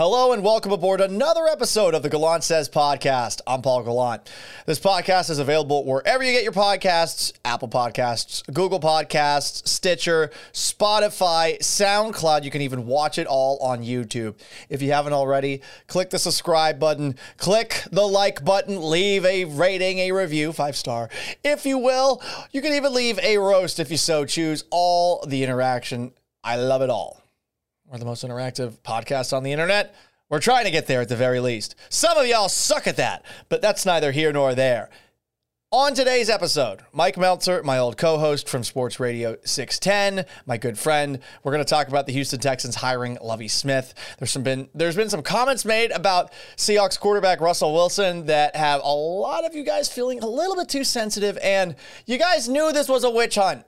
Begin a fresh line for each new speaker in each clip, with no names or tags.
Hello and welcome aboard another episode of the Gallant Says podcast. I'm Paul Gallant. This podcast is available wherever you get your podcasts Apple Podcasts, Google Podcasts, Stitcher, Spotify, SoundCloud. You can even watch it all on YouTube. If you haven't already, click the subscribe button, click the like button, leave a rating, a review, five star, if you will. You can even leave a roast if you so choose. All the interaction. I love it all. We're the most interactive podcast on the internet. We're trying to get there at the very least. Some of y'all suck at that, but that's neither here nor there. On today's episode, Mike Meltser, my old co host from Sports Radio 610, my good friend, we're going to talk about the Houston Texans hiring Lovie Smith. There's, some been, there's been some comments made about Seahawks quarterback Russell Wilson that have a lot of you guys feeling a little bit too sensitive, and you guys knew this was a witch hunt.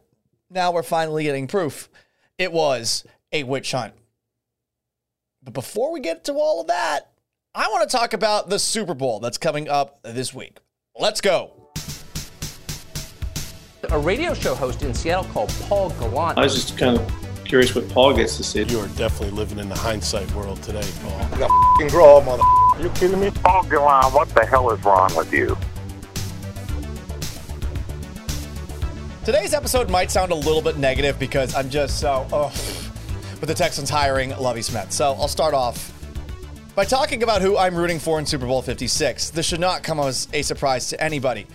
Now we're finally getting proof. It was a witch hunt. But before we get to all of that, I want to talk about the Super Bowl that's coming up this week. Let's go.
A radio show host in Seattle called Paul Gallant.
I was just kind of curious what Paul gets to say.
You are definitely living in the hindsight world today, Paul.
You got f***ing grow up, mother.
You kidding me?
Paul Gallant, what the hell is wrong with you?
Today's episode might sound a little bit negative because I'm just so, oh, with the Texans hiring Lovie Smith. So I'll start off by talking about who I'm rooting for in Super Bowl 56. This should not come as a surprise to anybody.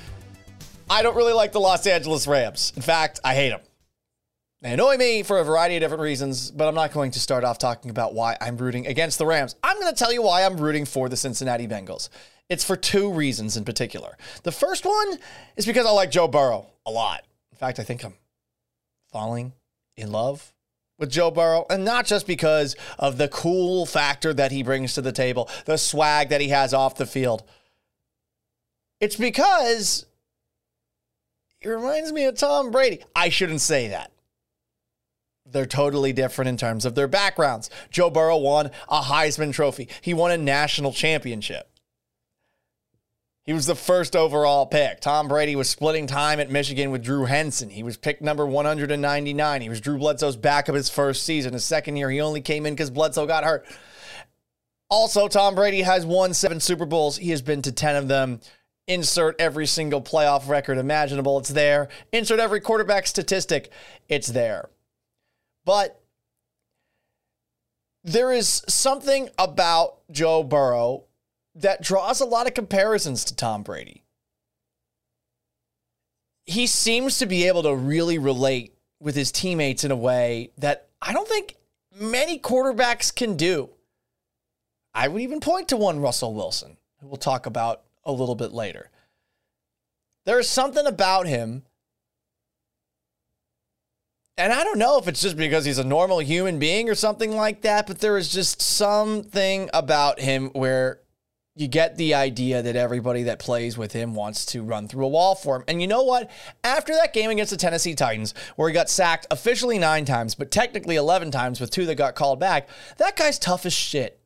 I don't really like the Los Angeles Rams. In fact, I hate them. They annoy me for a variety of different reasons, but I'm not going to start off talking about why I'm rooting against the Rams. I'm going to tell you why I'm rooting for the Cincinnati Bengals. It's for two reasons in particular. The first one is because I like Joe Burrow a lot. In fact, I think I'm falling in love with Joe Burrow, and not just because of the cool factor that he brings to the table, the swag that he has off the field. It's because he reminds me of Tom Brady. I shouldn't say that. They're totally different in terms of their backgrounds. Joe Burrow won a Heisman Trophy, he won a national championship. He was the first overall pick. Tom Brady was splitting time at Michigan with Drew Henson. He was picked number 199. He was Drew Bledsoe's backup his first season. His second year, he only came in because Bledsoe got hurt. Also, Tom Brady has won seven Super Bowls. He has been to 10 of them. Insert every single playoff record imaginable. It's there. Insert every quarterback statistic. It's there. But there is something about Joe Burrow that draws a lot of comparisons to Tom Brady. He seems to be able to really relate with his teammates in a way that I don't think many quarterbacks can do. I would even point to one Russell Wilson, who we'll talk about a little bit later. There's something about him. And I don't know if it's just because he's a normal human being or something like that, but there is just something about him where you get the idea that everybody that plays with him wants to run through a wall for him. And you know what? After that game against the Tennessee Titans, where he got sacked officially nine times, but technically 11 times with two that got called back, that guy's tough as shit.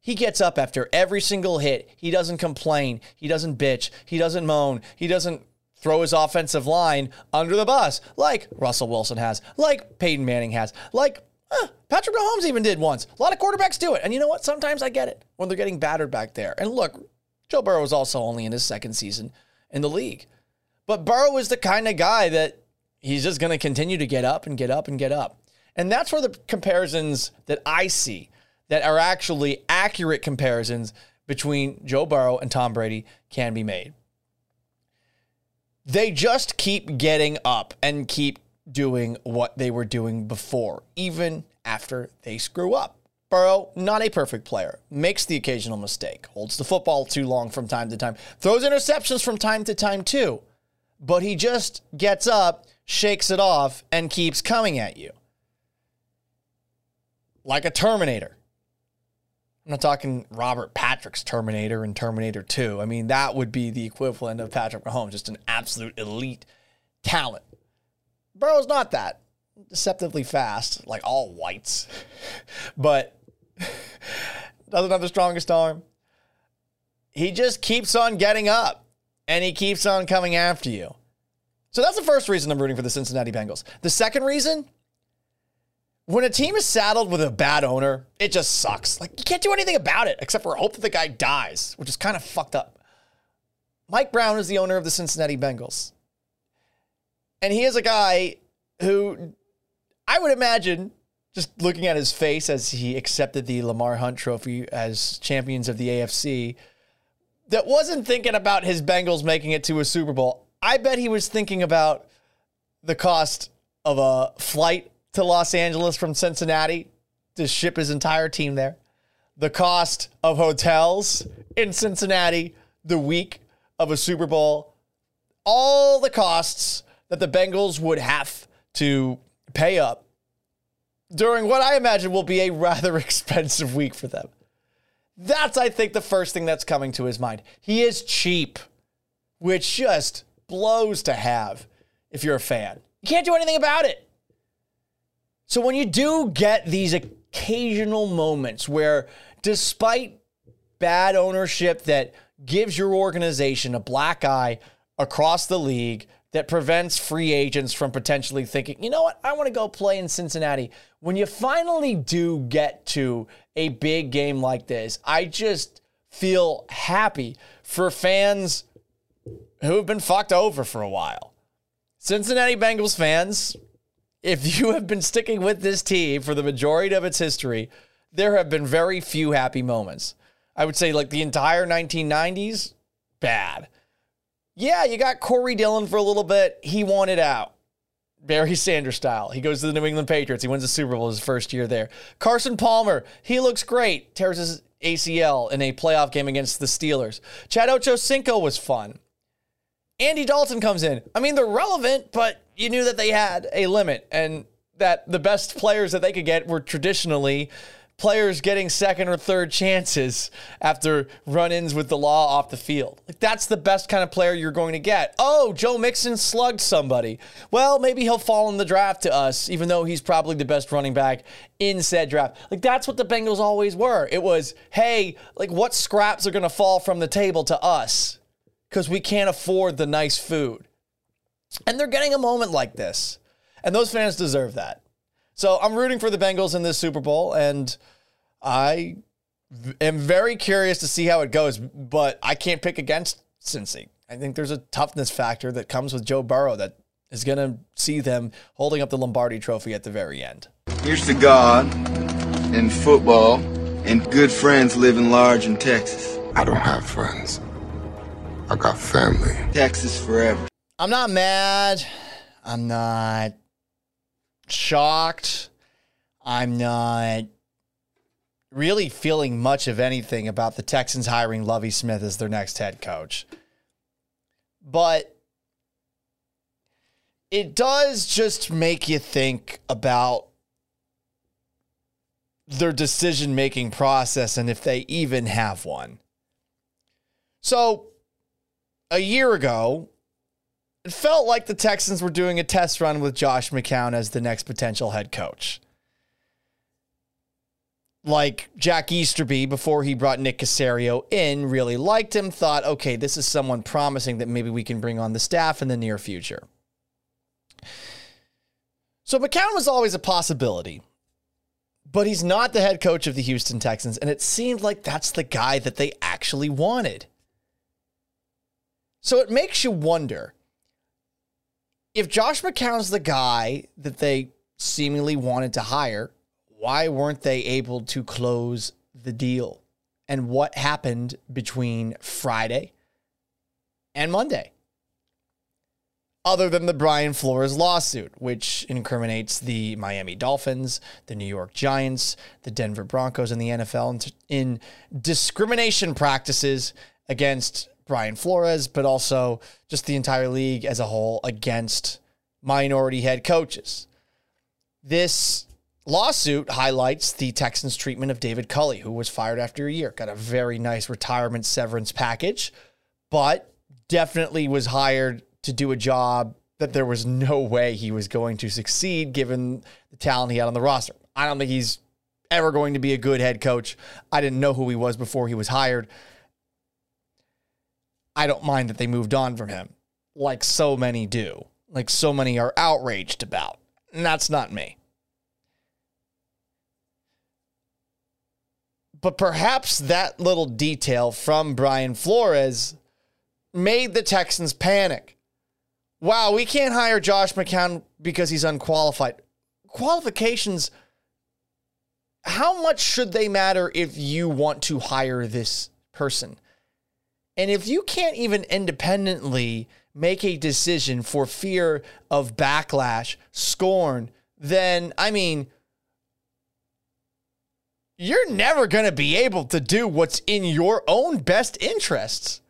He gets up after every single hit. He doesn't complain. He doesn't bitch. He doesn't moan. He doesn't throw his offensive line under the bus like Russell Wilson has, like Peyton Manning has, like Huh, Patrick Mahomes even did once. A lot of quarterbacks do it. And you know what? Sometimes I get it when they're getting battered back there. And look, Joe Burrow is also only in his second season in the league. But Burrow is the kind of guy that he's just going to continue to get up and get up and get up. And that's where the comparisons that I see that are actually accurate comparisons between Joe Burrow and Tom Brady can be made. They just keep getting up and keep doing what they were doing before, even after they screw up. Burrow, not a perfect player, makes the occasional mistake, holds the football too long from time to time, throws interceptions from time to time too, but he just gets up, shakes it off, and keeps coming at you. Like a Terminator. I'm not talking Robert Patrick's Terminator and Terminator 2. I mean, that would be the equivalent of Patrick Mahomes, just an absolute elite talent. Burrow's not that deceptively fast, like all whites, but doesn't have the strongest arm. He just keeps on getting up and he keeps on coming after you. So that's the first reason I'm rooting for the Cincinnati Bengals. The second reason, when a team is saddled with a bad owner, it just sucks. Like you can't do anything about it except for hope that the guy dies, which is kind of fucked up. Mike Brown is the owner of the Cincinnati Bengals. And he is a guy who I would imagine, just looking at his face as he accepted the Lamar Hunt trophy as champions of the AFC, that wasn't thinking about his Bengals making it to a Super Bowl. I bet he was thinking about the cost of a flight to Los Angeles from Cincinnati to ship his entire team there, the cost of hotels in Cincinnati the week of a Super Bowl, all the costs that the Bengals would have to pay up during what I imagine will be a rather expensive week for them. That's, I think, the first thing that's coming to his mind. He is cheap, which just blows to have if you're a fan. You can't do anything about it. So when you do get these occasional moments where, despite bad ownership that gives your organization a black eye across the league, that prevents free agents from potentially thinking, you know what, I want to go play in Cincinnati. When you finally do get to a big game like this, I just feel happy for fans who have been fucked over for a while. Cincinnati Bengals fans, if you have been sticking with this team for the majority of its history, there have been very few happy moments. I would say, like the entire 1990s, bad. Yeah, you got Corey Dillon for a little bit. He wanted out. Barry Sanders style. He goes to the New England Patriots. He wins the Super Bowl his first year there. Carson Palmer, he looks great. Tears his ACL in a playoff game against the Steelers. Chad Ochocinco was fun. Andy Dalton comes in. I mean, they're relevant, but you knew that they had a limit and that the best players that they could get were traditionally players getting second or third chances after run-ins with the law off the field. Like that's the best kind of player you're going to get. Oh, Joe Mixon slugged somebody. Well, maybe he'll fall in the draft to us, even though he's probably the best running back in said draft. Like that's what the Bengals always were. It was, hey, like what scraps are going to fall from the table to us because we can't afford the nice food. And they're getting a moment like this. And those fans deserve that. So I'm rooting for the Bengals in this Super Bowl, and I am very curious to see how it goes. But I can't pick against Cincy. I think there's a toughness factor that comes with Joe Burrow that is going to see them holding up the Lombardi Trophy at the very end.
Here's to God and football and good friends living large in Texas.
I don't have friends. I got family.
Texas forever.
I'm not mad. I'm not shocked. I'm not really feeling much of anything about the Texans hiring Lovie Smith as their next head coach. But it does just make you think about their decision making process and if they even have one. So, a year ago, it felt like the Texans were doing a test run with Josh McCown as the next potential head coach. Like Jack Easterby, before he brought Nick Caserio in, really liked him, thought, okay, this is someone promising that maybe we can bring on the staff in the near future. So McCown was always a possibility, but he's not the head coach of the Houston Texans, and it seemed like that's the guy that they actually wanted. So it makes you wonder if Josh McCown's the guy that they seemingly wanted to hire, why weren't they able to close the deal? And what happened between Friday and Monday? Other than the Brian Flores lawsuit, which incriminates the Miami Dolphins, the New York Giants, the Denver Broncos, and the NFL in discrimination practices against Brian Flores, but also just the entire league as a whole against minority head coaches. This lawsuit highlights the Texans' treatment of David Culley, who was fired after a year. Got a very nice retirement severance package, but definitely was hired to do a job that there was no way he was going to succeed given the talent he had on the roster. I don't think he's ever going to be a good head coach. I didn't know who he was before he was hired. I don't mind that they moved on from him, like so many do, like so many are outraged about. And that's not me. But perhaps that little detail from Brian Flores made the Texans panic. Wow, we can't hire Josh McCown because he's unqualified. Qualifications, how much should they matter if you want to hire this person? And if you can't even independently make a decision for fear of backlash, scorn, then, I mean, you're never going to be able to do what's in your own best interests.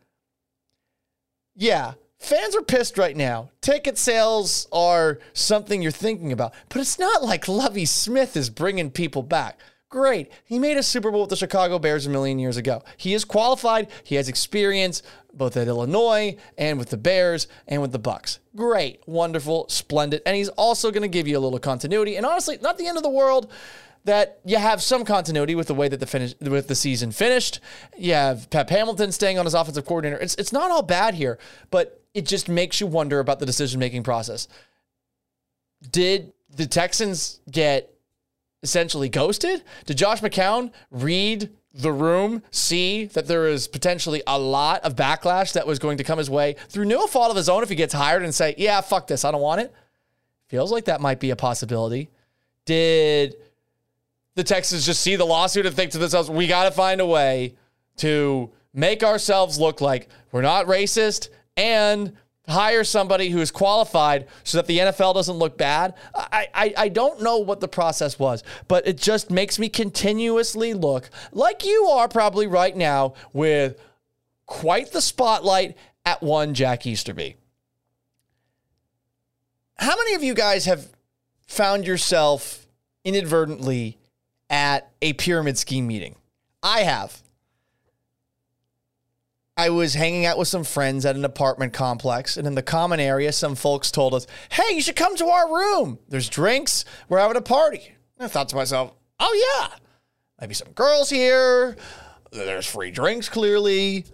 Yeah, fans are pissed right now. Ticket sales are something you're thinking about, but it's not like Lovie Smith is bringing people back. Great. He made a Super Bowl with the Chicago Bears a million years ago. He is qualified. He has experience both at Illinois and with the Bears and with the Bucs. Great. Wonderful. Splendid. And he's also going to give you a little continuity. And honestly, not the end of the world that you have some continuity with the way that the finish with the season finished. You have Pep Hamilton staying on as offensive coordinator. It's it's not all bad here, but it just makes you wonder about the decision making process. Did the Texans get essentially ghosted? Did Josh McCown read the room, see that there is potentially a lot of backlash that was going to come his way through no fault of his own if he gets hired and say, "Yeah, fuck this, I don't want it." Feels like that might be a possibility. Did the Texans just see the lawsuit and think to themselves, we got to find a way to make ourselves look like we're not racist and hire somebody who is qualified so that the NFL doesn't look bad. I, I, I don't know what the process was, but it just makes me continuously look like you are probably right now with quite the spotlight at one Jack Easterby. How many of you guys have found yourself inadvertently at a pyramid scheme meeting. I have. I was hanging out with some friends at an apartment complex, and in the common area, some folks told us, Hey, you should come to our room. There's drinks. We're having a party. And I thought to myself, Oh, yeah. Maybe some girls here. There's free drinks, clearly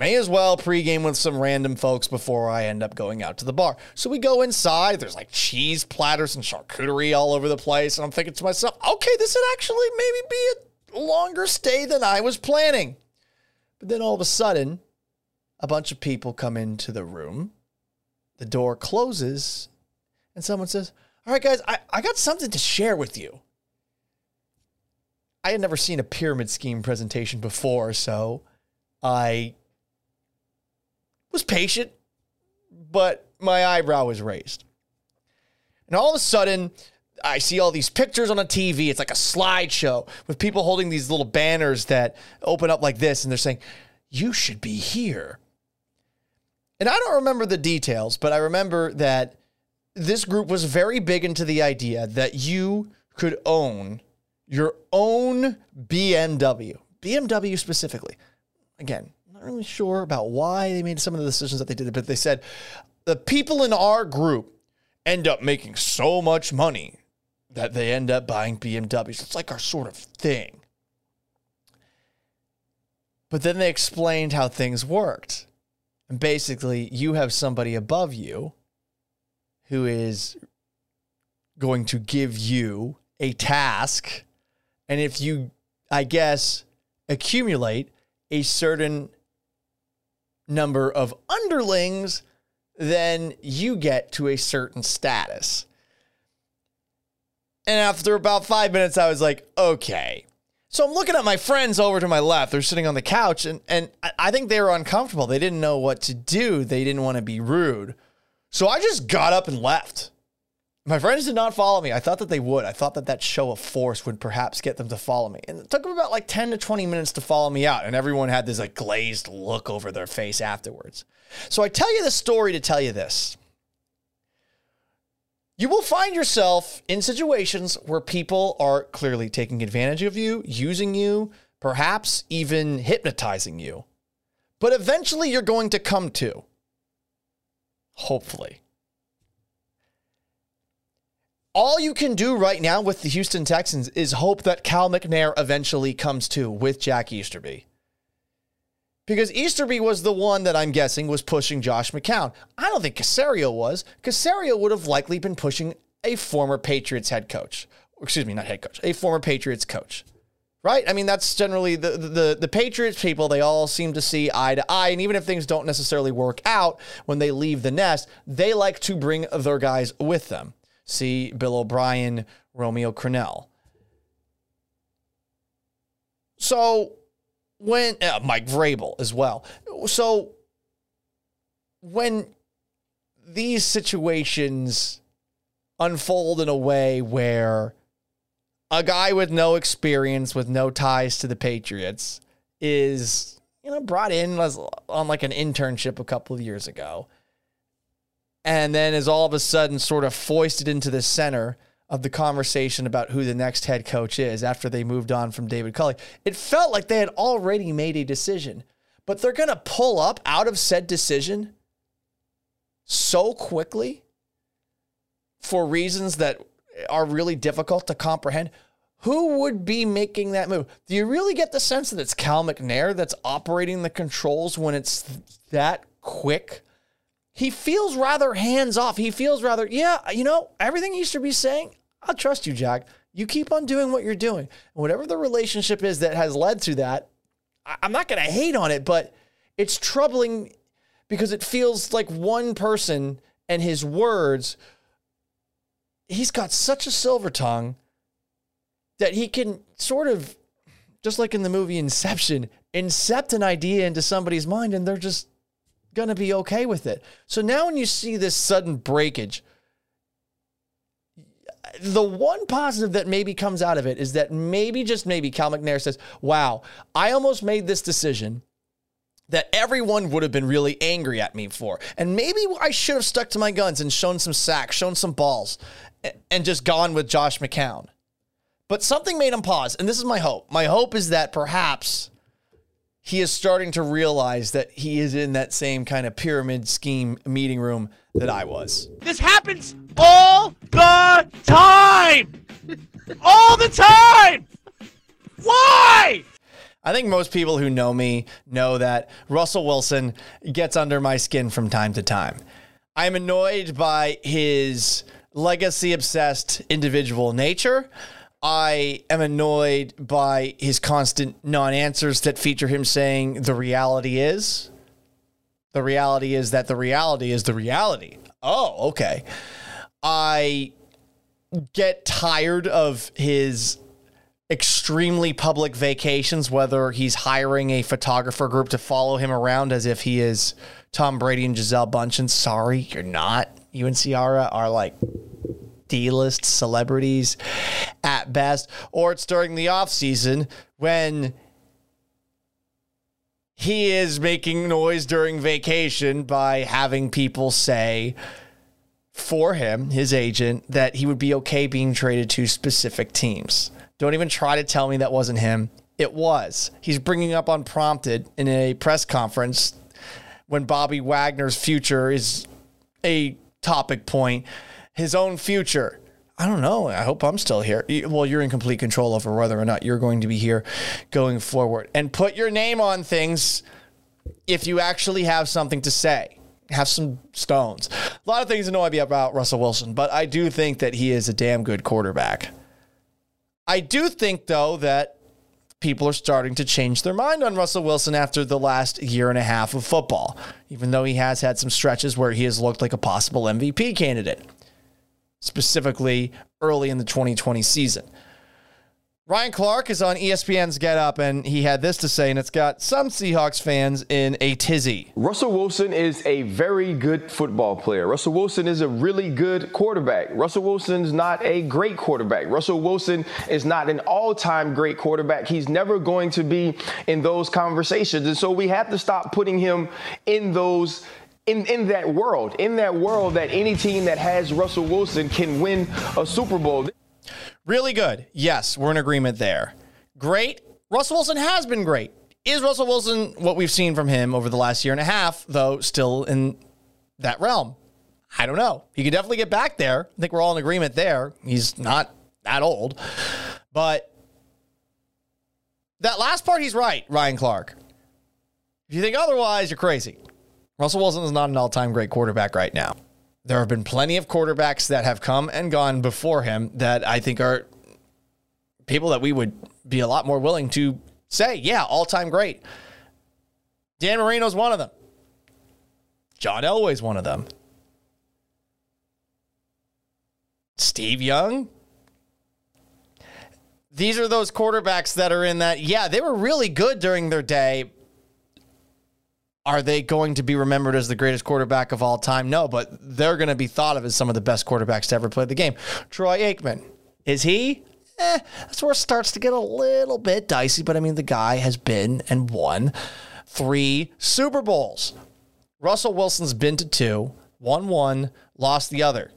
may as well pregame with some random folks before I end up going out to the bar. So we go inside. There's like cheese platters and charcuterie all over the place. And I'm thinking to myself, okay, this would actually maybe be a longer stay than I was planning. But then all of a sudden, a bunch of people come into the room. The door closes, and someone says, All right, guys, I, I got something to share with you. I had never seen a pyramid scheme presentation before, so I was patient, but my eyebrow was raised. And all of a sudden, I see all these pictures on a TV. It's like a slideshow with people holding these little banners that open up like this, and they're saying, You should be here. And I don't remember the details, but I remember that this group was very big into the idea that you could own your own BMW, BMW specifically. Again, I'm not really sure about why they made some of the decisions that they did, but they said the people in our group end up making so much money that they end up buying BMWs. It's like our sort of thing. But then they explained how things worked. And basically, you have somebody above you who is going to give you a task. And if you, I guess, accumulate a certain number of underlings, then you get to a certain status. And after about five minutes, I was like, okay. So I'm looking at my friends over to my left. They're sitting on the couch, and, and I think they were uncomfortable. They didn't know what to do, they didn't want to be rude. So I just got up and left. My friends did not follow me. I thought that they would. I thought that that show of force would perhaps get them to follow me. And it took them about like 10 to 20 minutes to follow me out. And everyone had this like glazed look over their face afterwards. So I tell you this story to tell you this. You will find yourself in situations where people are clearly taking advantage of you, using you, perhaps even hypnotizing you. But eventually you're going to come to. Hopefully all you can do right now with the Houston Texans is hope that Cal McNair eventually comes to with Jack Easterby. Because Easterby was the one that I'm guessing was pushing Josh McCown. I don't think Caserio was. Caserio would have likely been pushing a former Patriots head coach. Excuse me, not head coach, a former Patriots coach Right? I mean, that's generally the, the the Patriots people. They all seem to see eye to eye, and even if things don't necessarily work out when they leave the nest, they like to bring their guys with them. See Bill O'Brien, Romeo Crennel. So when uh, Mike Vrabel as well. So when these situations unfold in a way where a guy with no experience, with no ties to the Patriots, is you know brought in on like an internship a couple of years ago, and then is all of a sudden sort of foisted into the center of the conversation about who the next head coach is after they moved on from David Culley. It felt like they had already made a decision, but they're going to pull up out of said decision so quickly for reasons that are really difficult to comprehend. Who would be making that move? Do you really get the sense that it's Cal McNair that's operating the controls when it's that quick? He feels rather hands off. He feels rather, yeah, you know, everything he should be saying, I'll trust you, Jack. You keep on doing what you're doing. And Whatever the relationship is that has led to that, I'm not going to hate on it, but it's troubling because it feels like one person and his words he's got such a silver tongue that he can sort of, just like in the movie Inception, incept an idea into somebody's mind and they're just going to be okay with it. So now when you see this sudden breakage, the one positive that maybe comes out of it is that maybe, just maybe, Cal McNair says, Wow, I almost made this decision that everyone would have been really angry at me for. And maybe I should have stuck to my guns and shown some sacks, shown some balls, and just gone with Josh McCown. But something made him pause. And this is my hope. My hope is that perhaps he is starting to realize that he is in that same kind of pyramid scheme meeting room that I was.
This happens all the time! all the time! Why?
I think most people who know me know that Russell Wilson gets under my skin from time to time. I'm annoyed by his legacy obsessed individual nature. I am annoyed by his constant non answers that feature him saying the reality is. The reality is that the reality is the reality. Oh, okay. I get tired of his extremely public vacations, whether he's hiring a photographer group to follow him around as if he is Tom Brady and Gisele Bundchen. Sorry, you're not. You and Ciara are like D-list celebrities at best, or it's during the off season when he is making noise during vacation by having people say for him, his agent, that he would be okay being traded to specific teams. Don't even try to tell me that wasn't him. It was. He's bringing up unprompted in a press conference when Bobby Wagner's future is a topic point, his own future. I don't know. I hope I'm still here. Well, you're in complete control over whether or not you're going to be here going forward. And put your name on things if you actually have something to say. Have some stones. A lot of things to know about Russell Wilson, but I do think that he is a damn good quarterback. I do think, though, that people are starting to change their mind on Russell Wilson after the last year and a half of football, even though he has had some stretches where he has looked like a possible MVP candidate, specifically early in the 2020 season. Ryan Clark is on ESPN's Get Up, and he had this to say, and it's got some Seahawks fans in a tizzy.
Russell Wilson is a very good football player. Russell Wilson is a really good quarterback. Russell Wilson's not a great quarterback. Russell Wilson is not an all time great quarterback. He's never going to be in those conversations. And so we have to stop putting him in those in, in that world, in that world that any team that has Russell Wilson can win a Super Bowl.
Really good. Yes, we're in agreement there. Great. Russell Wilson has been great. Is Russell Wilson what we've seen from him over the last year and a half, though, still in that realm? I don't know. He could definitely get back there. I think we're all in agreement there. He's not that old. But that last part, he's right, Ryan Clark. If you think otherwise, you're crazy. Russell Wilson is not an all time great quarterback right now there have been plenty of quarterbacks that have come and gone before him that I think are people that we would be a lot more willing to say, yeah, all time great. Dan Marino's one of them. John Elway's one of them. Steve Young. These are those quarterbacks that are in that, yeah, they were really good during their day. Are they going to be remembered as the greatest quarterback of all time? No, but they're going to be thought of as some of the best quarterbacks to ever play the game. Troy Aikman. Is he? Eh, that's where it starts to get a little bit dicey, but I mean, the guy has been and won three Super Bowls. Russell Wilson's been to two, won one, lost the other.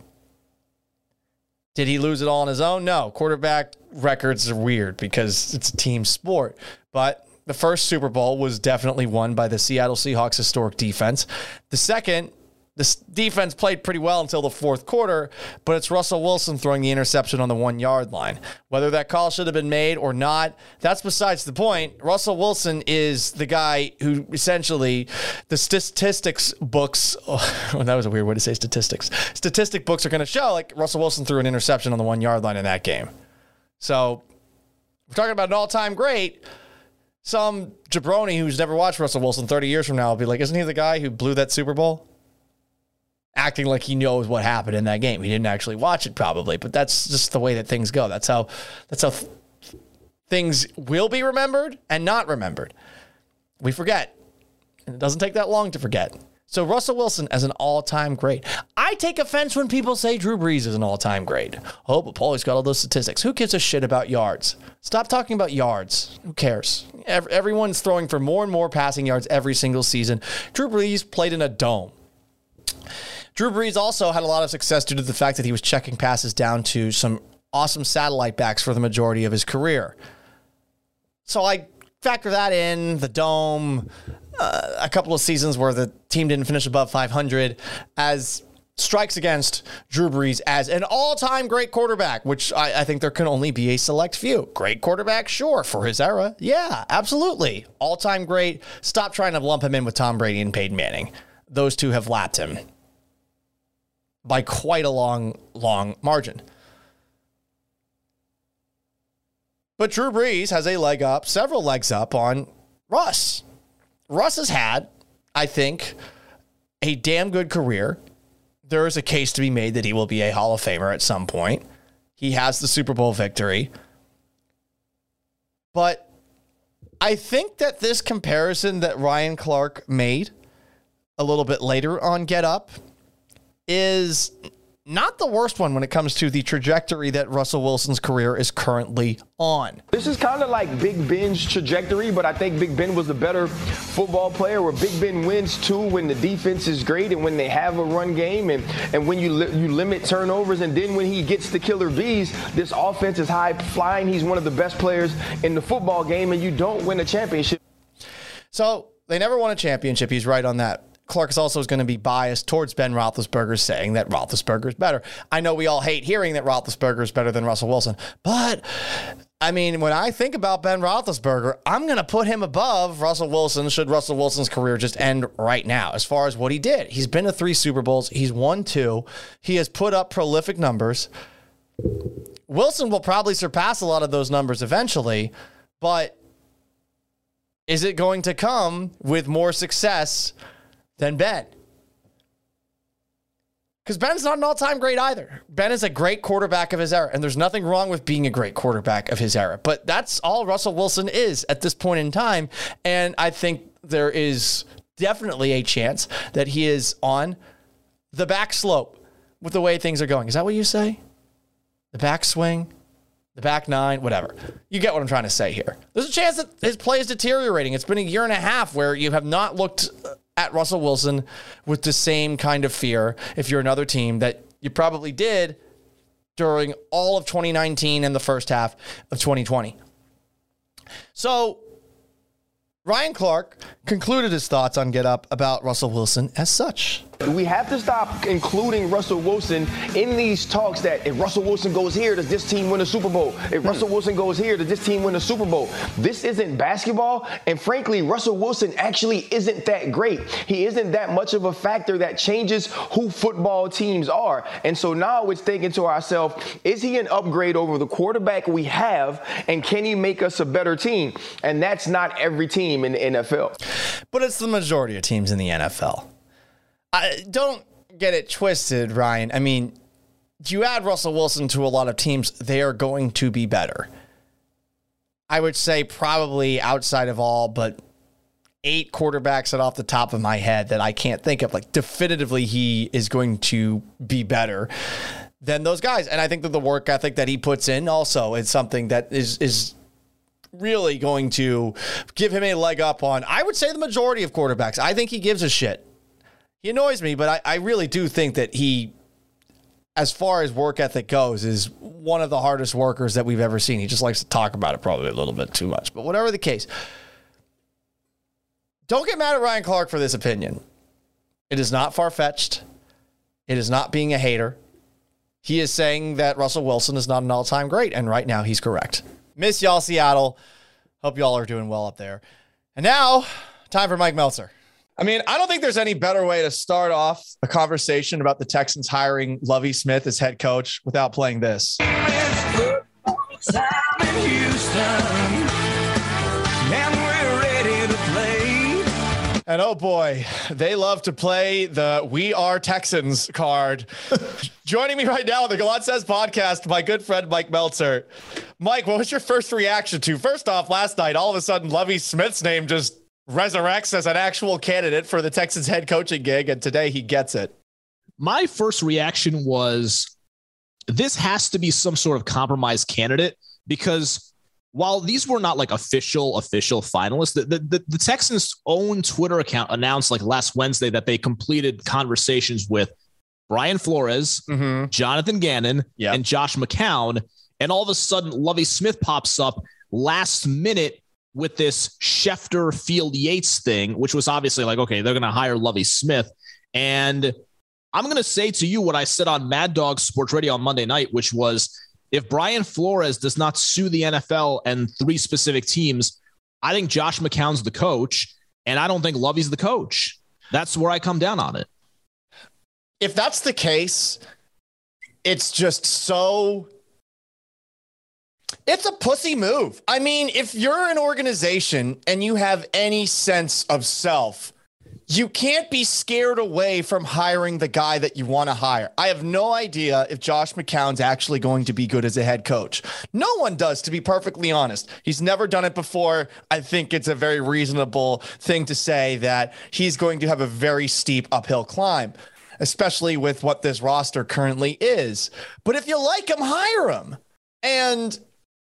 Did he lose it all on his own? No. Quarterback records are weird because it's a team sport. But the first Super Bowl was definitely won by the Seattle Seahawks historic defense. The second, the defense played pretty well until the fourth quarter, but it's Russell Wilson throwing the interception on the one yard line. Whether that call should have been made or not, that's besides the point. Russell Wilson is the guy who essentially the statistics books, oh, that was a weird way to say statistics. Statistic books are going to show like Russell Wilson threw an interception on the one yard line in that game. So we're talking about an all time great some jabroni who's never watched Russell Wilson 30 years from now will be like, isn't he the guy who blew that Super Bowl? Acting like he knows what happened in that game. He didn't actually watch it probably, but that's just the way that things go. That's how that's how th- things will be remembered and not remembered. We forget. And it doesn't take that long to forget. So Russell Wilson as an all-time great. I take offense when people say Drew Brees is an all-time great. Oh, but Paulie's got all those statistics. Who gives a shit about yards? Stop talking about yards. Who cares? Everyone's throwing for more and more passing yards every single season. Drew Brees played in a dome. Drew Brees also had a lot of success due to the fact that he was checking passes down to some awesome satellite backs for the majority of his career. So I factor that in, the dome, uh, a couple of seasons where the team didn't finish above 500 as strikes against Drew Brees as an all time great quarterback, which I, I, think there can only be a select few. Great quarterback, sure, for his era. Yeah, absolutely. All time great. Stop trying to lump him in with Tom Brady and Peyton Manning. Those two have lapped him by quite a long, long margin. But Drew Brees has a leg up, several legs up on Russ. Russ has had, I think, a damn good career. There is a case to be made that he will be a Hall of Famer at some point. He has the Super Bowl victory. But I think that this comparison that Ryan Clark made a little bit later on Get Up is not the worst one when it comes to the trajectory that Russell Wilson's career is currently on.
This is kind of like Big Ben's trajectory, but I think Big Ben was a better football player where Big Ben wins too when the defense is great and when they have a run game and, and when you, li- you limit turnovers and then when he gets the killer bees, this offense is high flying. He's one of the best players in the football game and you don't win a championship.
So they never won a championship. He's right on that. Clark is also going to be biased towards Ben Roethlisberger, saying that Roethlisberger is better. I know we all hate hearing that Roethlisberger is better than Russell Wilson, but I mean, when I think about Ben Roethlisberger, I'm going to put him above Russell Wilson. Should Russell Wilson's career just end right now? As far as what he did, he's been to three Super Bowls. He's won two. He has put up prolific numbers. Wilson will probably surpass a lot of those numbers eventually, but is it going to come with more success? Than Ben. Because Ben's not an all time great either. Ben is a great quarterback of his era, and there's nothing wrong with being a great quarterback of his era. But that's all Russell Wilson is at this point in time. And I think there is definitely a chance that he is on the back slope with the way things are going. Is that what you say? The backswing? the back nine, whatever. You get what I'm trying to say here. There's a chance that his play is deteriorating. It's been a year and a half where you have not looked uh, at Russell Wilson with the same kind of fear if you're another team that you probably did during all of 2019 and the first half of 2020. So Ryan Clark concluded his thoughts on Get Up about Russell Wilson as such.
We have to stop including Russell Wilson in these talks that if Russell Wilson goes here, does this team win a Super Bowl? If
Hmm.
Russell Wilson goes here, does this team win a Super Bowl? This isn't basketball, and frankly, Russell Wilson actually isn't that great. He isn't that much of a factor that changes who football teams are. And so now it's thinking to ourselves, is he an upgrade over the quarterback we have, and can he make us a better team? And that's not every team in the NFL.
But it's the majority of teams in the NFL. I, don't get it twisted, Ryan. I mean, you add Russell Wilson to a lot of teams, they are going to be better. I would say probably outside of all, but eight quarterbacks that off the top of my head that I can't think of. Like definitively, he is going to be better than those guys. And I think that the work ethic that he puts in also is something that is is really going to give him a leg up on. I would say the majority of quarterbacks. I think he gives a shit. He annoys me, but I, I really do think that he, as far as work ethic goes, is one of the hardest workers that we've ever seen. He just likes to talk about it probably a little bit too much. But whatever the case, don't get mad at Ryan Clark for this opinion. It is not far fetched. It is not being a hater. He is saying that Russell Wilson is not an all time great, and right now he's correct. Miss y'all, Seattle. Hope y'all are doing well up there. And now, time for Mike Meltser. I mean, I don't think there's any better way to start off a conversation about the Texans hiring Lovie Smith as head coach without playing this. And oh boy, they love to play the We Are Texans card. Joining me right now on the Gallant Says podcast, my good friend Mike Meltser. Mike, what was your first reaction to? First off, last night, all of a sudden, Lovie Smith's name just resurrects as an actual candidate for the Texans head coaching gig, and today he gets it.
My first reaction was this has to be some sort of compromise candidate because while these were not like official official finalists the, the, the, texans own twitter account announced like last wednesday that they completed conversations with brian flores
Mm-hmm.
jonathan gannon
Yep.
and josh mccown and all of a sudden lovie smith pops up last minute with this schefter field yates thing which was obviously like okay they're going to hire lovie smith and i'm going to say to you what i said on mad dog sports radio on monday night which was if Brian Flores does not sue the NFL and three specific teams, I think Josh McCown's the coach, and I don't think Lovie's the coach. That's where I come down on it.
If that's the case, it's just so. It's a pussy move. I mean, if you're an organization and you have any sense of self, you can't be scared away from hiring the guy that you want to hire. I have no idea if Josh McCown's actually going to be good as a head coach. No one does, to be perfectly honest. He's never done it before. I think it's a very reasonable thing to say that he's going to have a very steep uphill climb, especially with what this roster currently is. But if you like him, hire him. And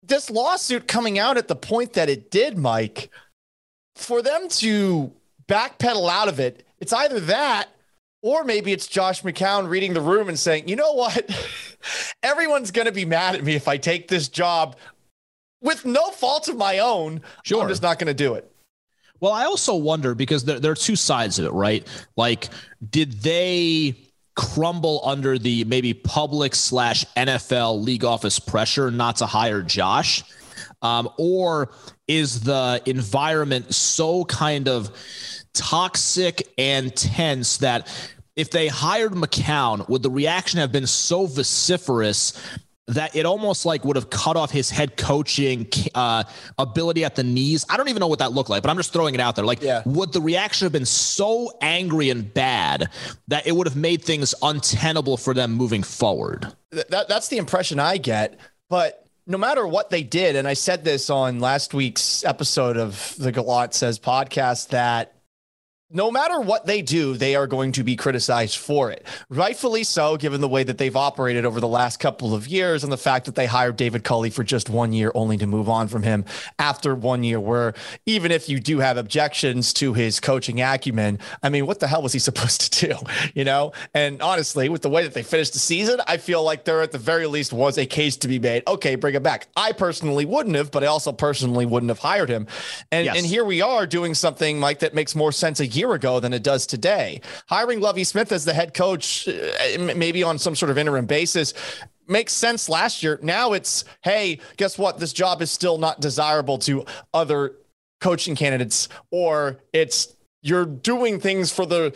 this lawsuit coming out at the point that it did, Mike, for them to backpedal out of it, it's either that or maybe it's Josh McCown reading the room and saying, you know what? Everyone's going to be mad at me if I take this job with no fault of my own.
Sure.
I'm just not going to do it.
Well, I also wonder because there, there are two sides of it, right? Like, did they crumble under the maybe public slash NFL league office pressure not to hire Josh? Um, or is the environment so kind of toxic and tense that if they hired McCown, would the reaction have been so vociferous that it almost like would have cut off his head coaching uh, ability at the knees? I don't even know what that looked like, but I'm just throwing it out there. Like,
Yeah.
would the reaction have been so angry and bad that it would have made things untenable for them moving forward?
That that's the impression I get. But no matter what they did, and I said this on last week's episode of the Gallant Says podcast, that no matter what they do, they are going to be criticized for it. Rightfully so, given the way that they've operated over the last couple of years and the fact that they hired David Culley for just one year, only to move on from him after one year. Where even if you do have objections to his coaching acumen, I mean, what the hell was he supposed to do? You know? And honestly, with the way that they finished the season, I feel like there at the very least was a case to be made. Okay, bring him back. I personally wouldn't have, but I also personally wouldn't have hired him. And,
Yes.
and here we are doing something, Mike, that makes more sense a year ago than it does today. Hiring Lovie Smith as the head coach, uh, maybe on some sort of interim basis, makes sense last year. Now it's, hey, guess what? This job is still not desirable to other coaching candidates, or it's you're doing things for the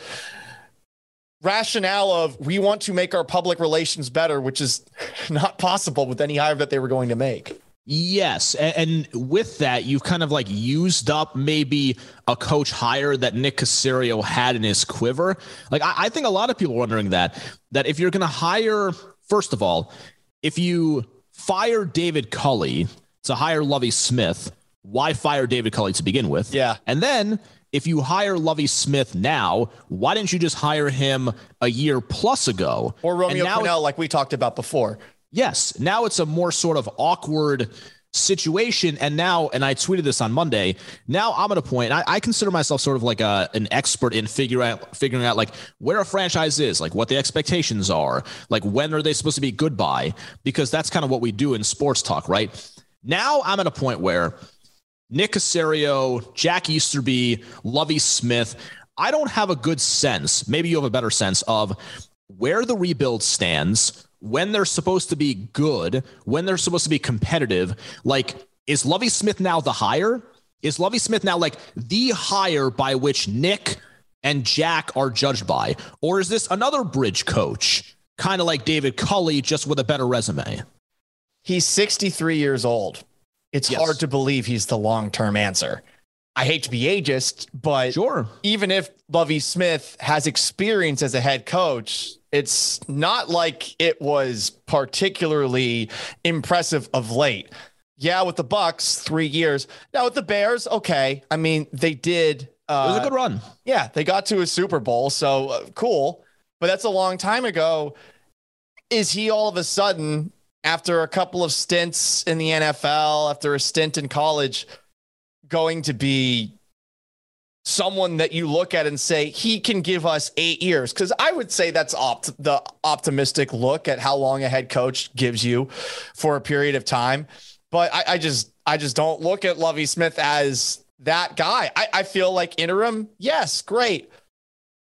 rationale of we want to make our public relations better, which is not possible with any hire that they were going to make.
Yes, and, with that, you've kind of like used up maybe a coach hire that Nick Caserio had in his quiver. Like I, I think a lot of people are wondering that that if you're going to hire, first of all, if you fire David Culley to hire Lovie Smith, why fire David Culley to begin with?
Yeah.
and then if you hire Lovie Smith now, why didn't you just hire him a year plus ago?
Or Romeo
now
Crennel, like we talked about before.
Yes. Now it's a more sort of awkward situation. And now, and I tweeted this on Monday. Now I'm at a point. I, I consider myself sort of like a an expert in figure out figuring out like where a franchise is, like what the expectations are, like when are they supposed to be goodbye, because that's kind of what we do in sports talk, right? Now I'm at a point where Nick Caserio, Jack Easterby, Lovie Smith. I don't have a good sense. Maybe you have a better sense of where the rebuild stands, when they're supposed to be good, when they're supposed to be competitive. Like, is Lovie Smith now the hire? Is Lovie Smith now like the hire by which Nick and Jack are judged by? Or is this another bridge coach, kind of like David Culley, just with a better resume?
He's 63 years old. It's
Yes.
hard to believe he's the long term answer. I hate to be ageist, but
Sure.
even if Lovie Smith has experience as a head coach, it's not like it was particularly impressive of late. Yeah, with the Bucs, three years. Now with the Bears, okay. I mean, they did. Uh,
It was a good run.
yeah, they got to a Super Bowl, so uh, cool. But that's a long time ago. Is he all of a sudden, after a couple of stints in the NFL, after a stint in college, going to be someone that you look at and say he can give us eight years? Because I would say that's opt- the optimistic look at how long a head coach gives you for a period of time. But I, I just, I just don't look at Lovie Smith as that guy. I, I feel like interim, yes, great.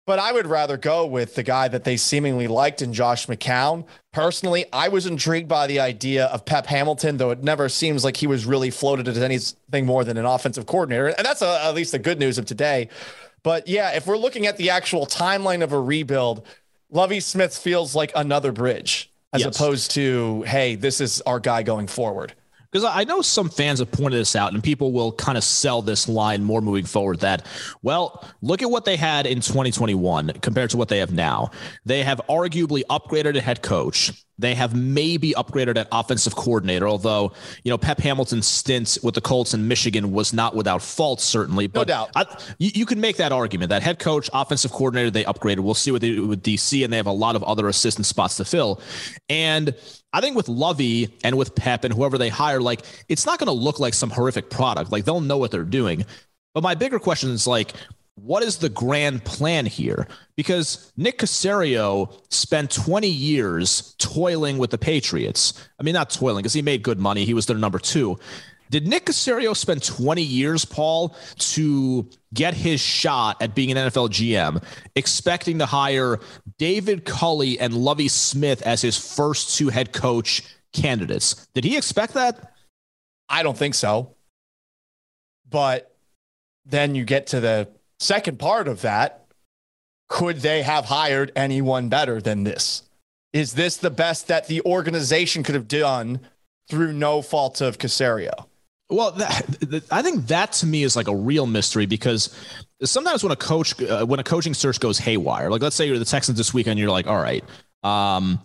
But I would rather go with the guy that they seemingly liked in Josh McCown. Personally, I was intrigued by the idea of Pep Hamilton, though it never seems like he was really floated as anything more than an offensive coordinator. And that's uh at least the good news of today. But yeah, if we're looking at the actual timeline of a rebuild, Lovie Smith feels like another bridge as
Yes.
opposed to, hey, this is our guy going forward.
Because I know some fans have pointed this out, and people will kind of sell this line more moving forward. That, well, look at what they had in 2021 compared to what they have now. They have arguably upgraded a head coach. They have maybe upgraded an offensive coordinator, although, you know, Pep Hamilton's stint with the Colts in Michigan was not without fault, certainly. But
doubt.
I, you, you can make that argument that head coach, offensive coordinator, they upgraded. We'll see what they do with DC, and they have a lot of other assistant spots to fill. And I think with Lovie and with Pep and whoever they hire, like it's not going to look like some horrific product. Like they'll know what they're doing. But my bigger question is like, what is the grand plan here? Because Nick Caserio spent 20 years toiling with the Patriots. I mean, not toiling because he made good money. He was their number two. Did Nick Caserio spend 20 years, Paul, to get his shot at being an NFL GM, expecting to hire David Culley and Lovie Smith as his first two head coach candidates? Did he expect that?
I don't think so. But then you get to the second part of that. Could they have hired anyone better than this? Is this the best that the organization could have done through no fault of Caserio?
Well, that, th- I think that to me is like a real mystery because sometimes when a coach, uh, when a coaching search goes haywire, like let's say you're the Texans this weekend, you're like, all right, um,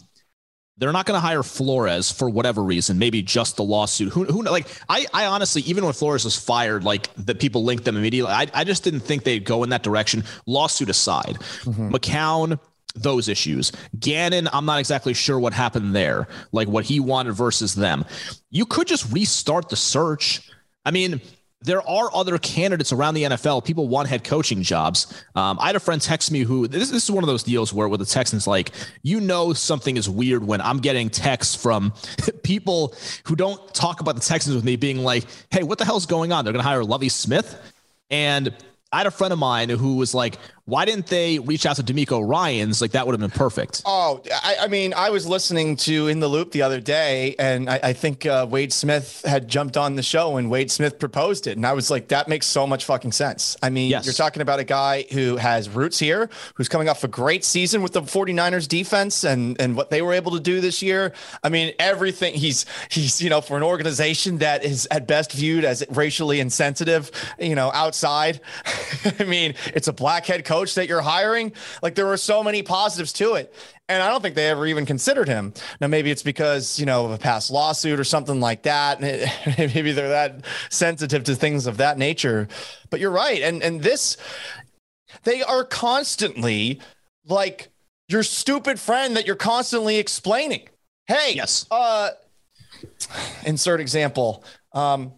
they're not going to hire Flores for whatever reason, maybe just the lawsuit. Who, who like I, I honestly, even when Flores was fired, like that people linked them immediately. I, I just didn't think they'd go in that direction. Lawsuit aside,
Mm-hmm.
McCown, those issues. Gannon, I'm not exactly sure what happened there, like what he wanted versus them. You could just restart the search. I mean, there are other candidates around the NFL. People want head coaching jobs. Um, I had a friend text me who this, this is one of those deals where with the Texans, like you know something is weird when I'm getting texts from people who don't talk about the Texans with me, being like, "Hey, what the hell's going on? They're going to hire Lovie Smith," and I had a friend of mine who was like, "Why didn't they reach out to DeMeco Ryans? Like that would have been perfect."
Oh, I, I mean, I was listening to In the Loop the other day, and I, I think uh, Wade Smith had jumped on the show and Wade Smith proposed it. And I was like, that makes so much fucking sense. I mean,
Yes.
you're talking about a guy who has roots here, who's coming off a great season with the 49ers defense and, and what they were able to do this year. I mean, everything he's, he's, you know, for an organization that is at best viewed as racially insensitive, you know, outside. I mean, it's a black head coach that you're hiring. Like there were so many positives to it. And I don't think they ever even considered him. Now, maybe it's because, you know, of a past lawsuit or something like that. Maybe they're that sensitive to things of that nature. But you're right. And and this they are constantly like your stupid friend that you're constantly explaining. Hey,
Yes.
uh insert example. Um,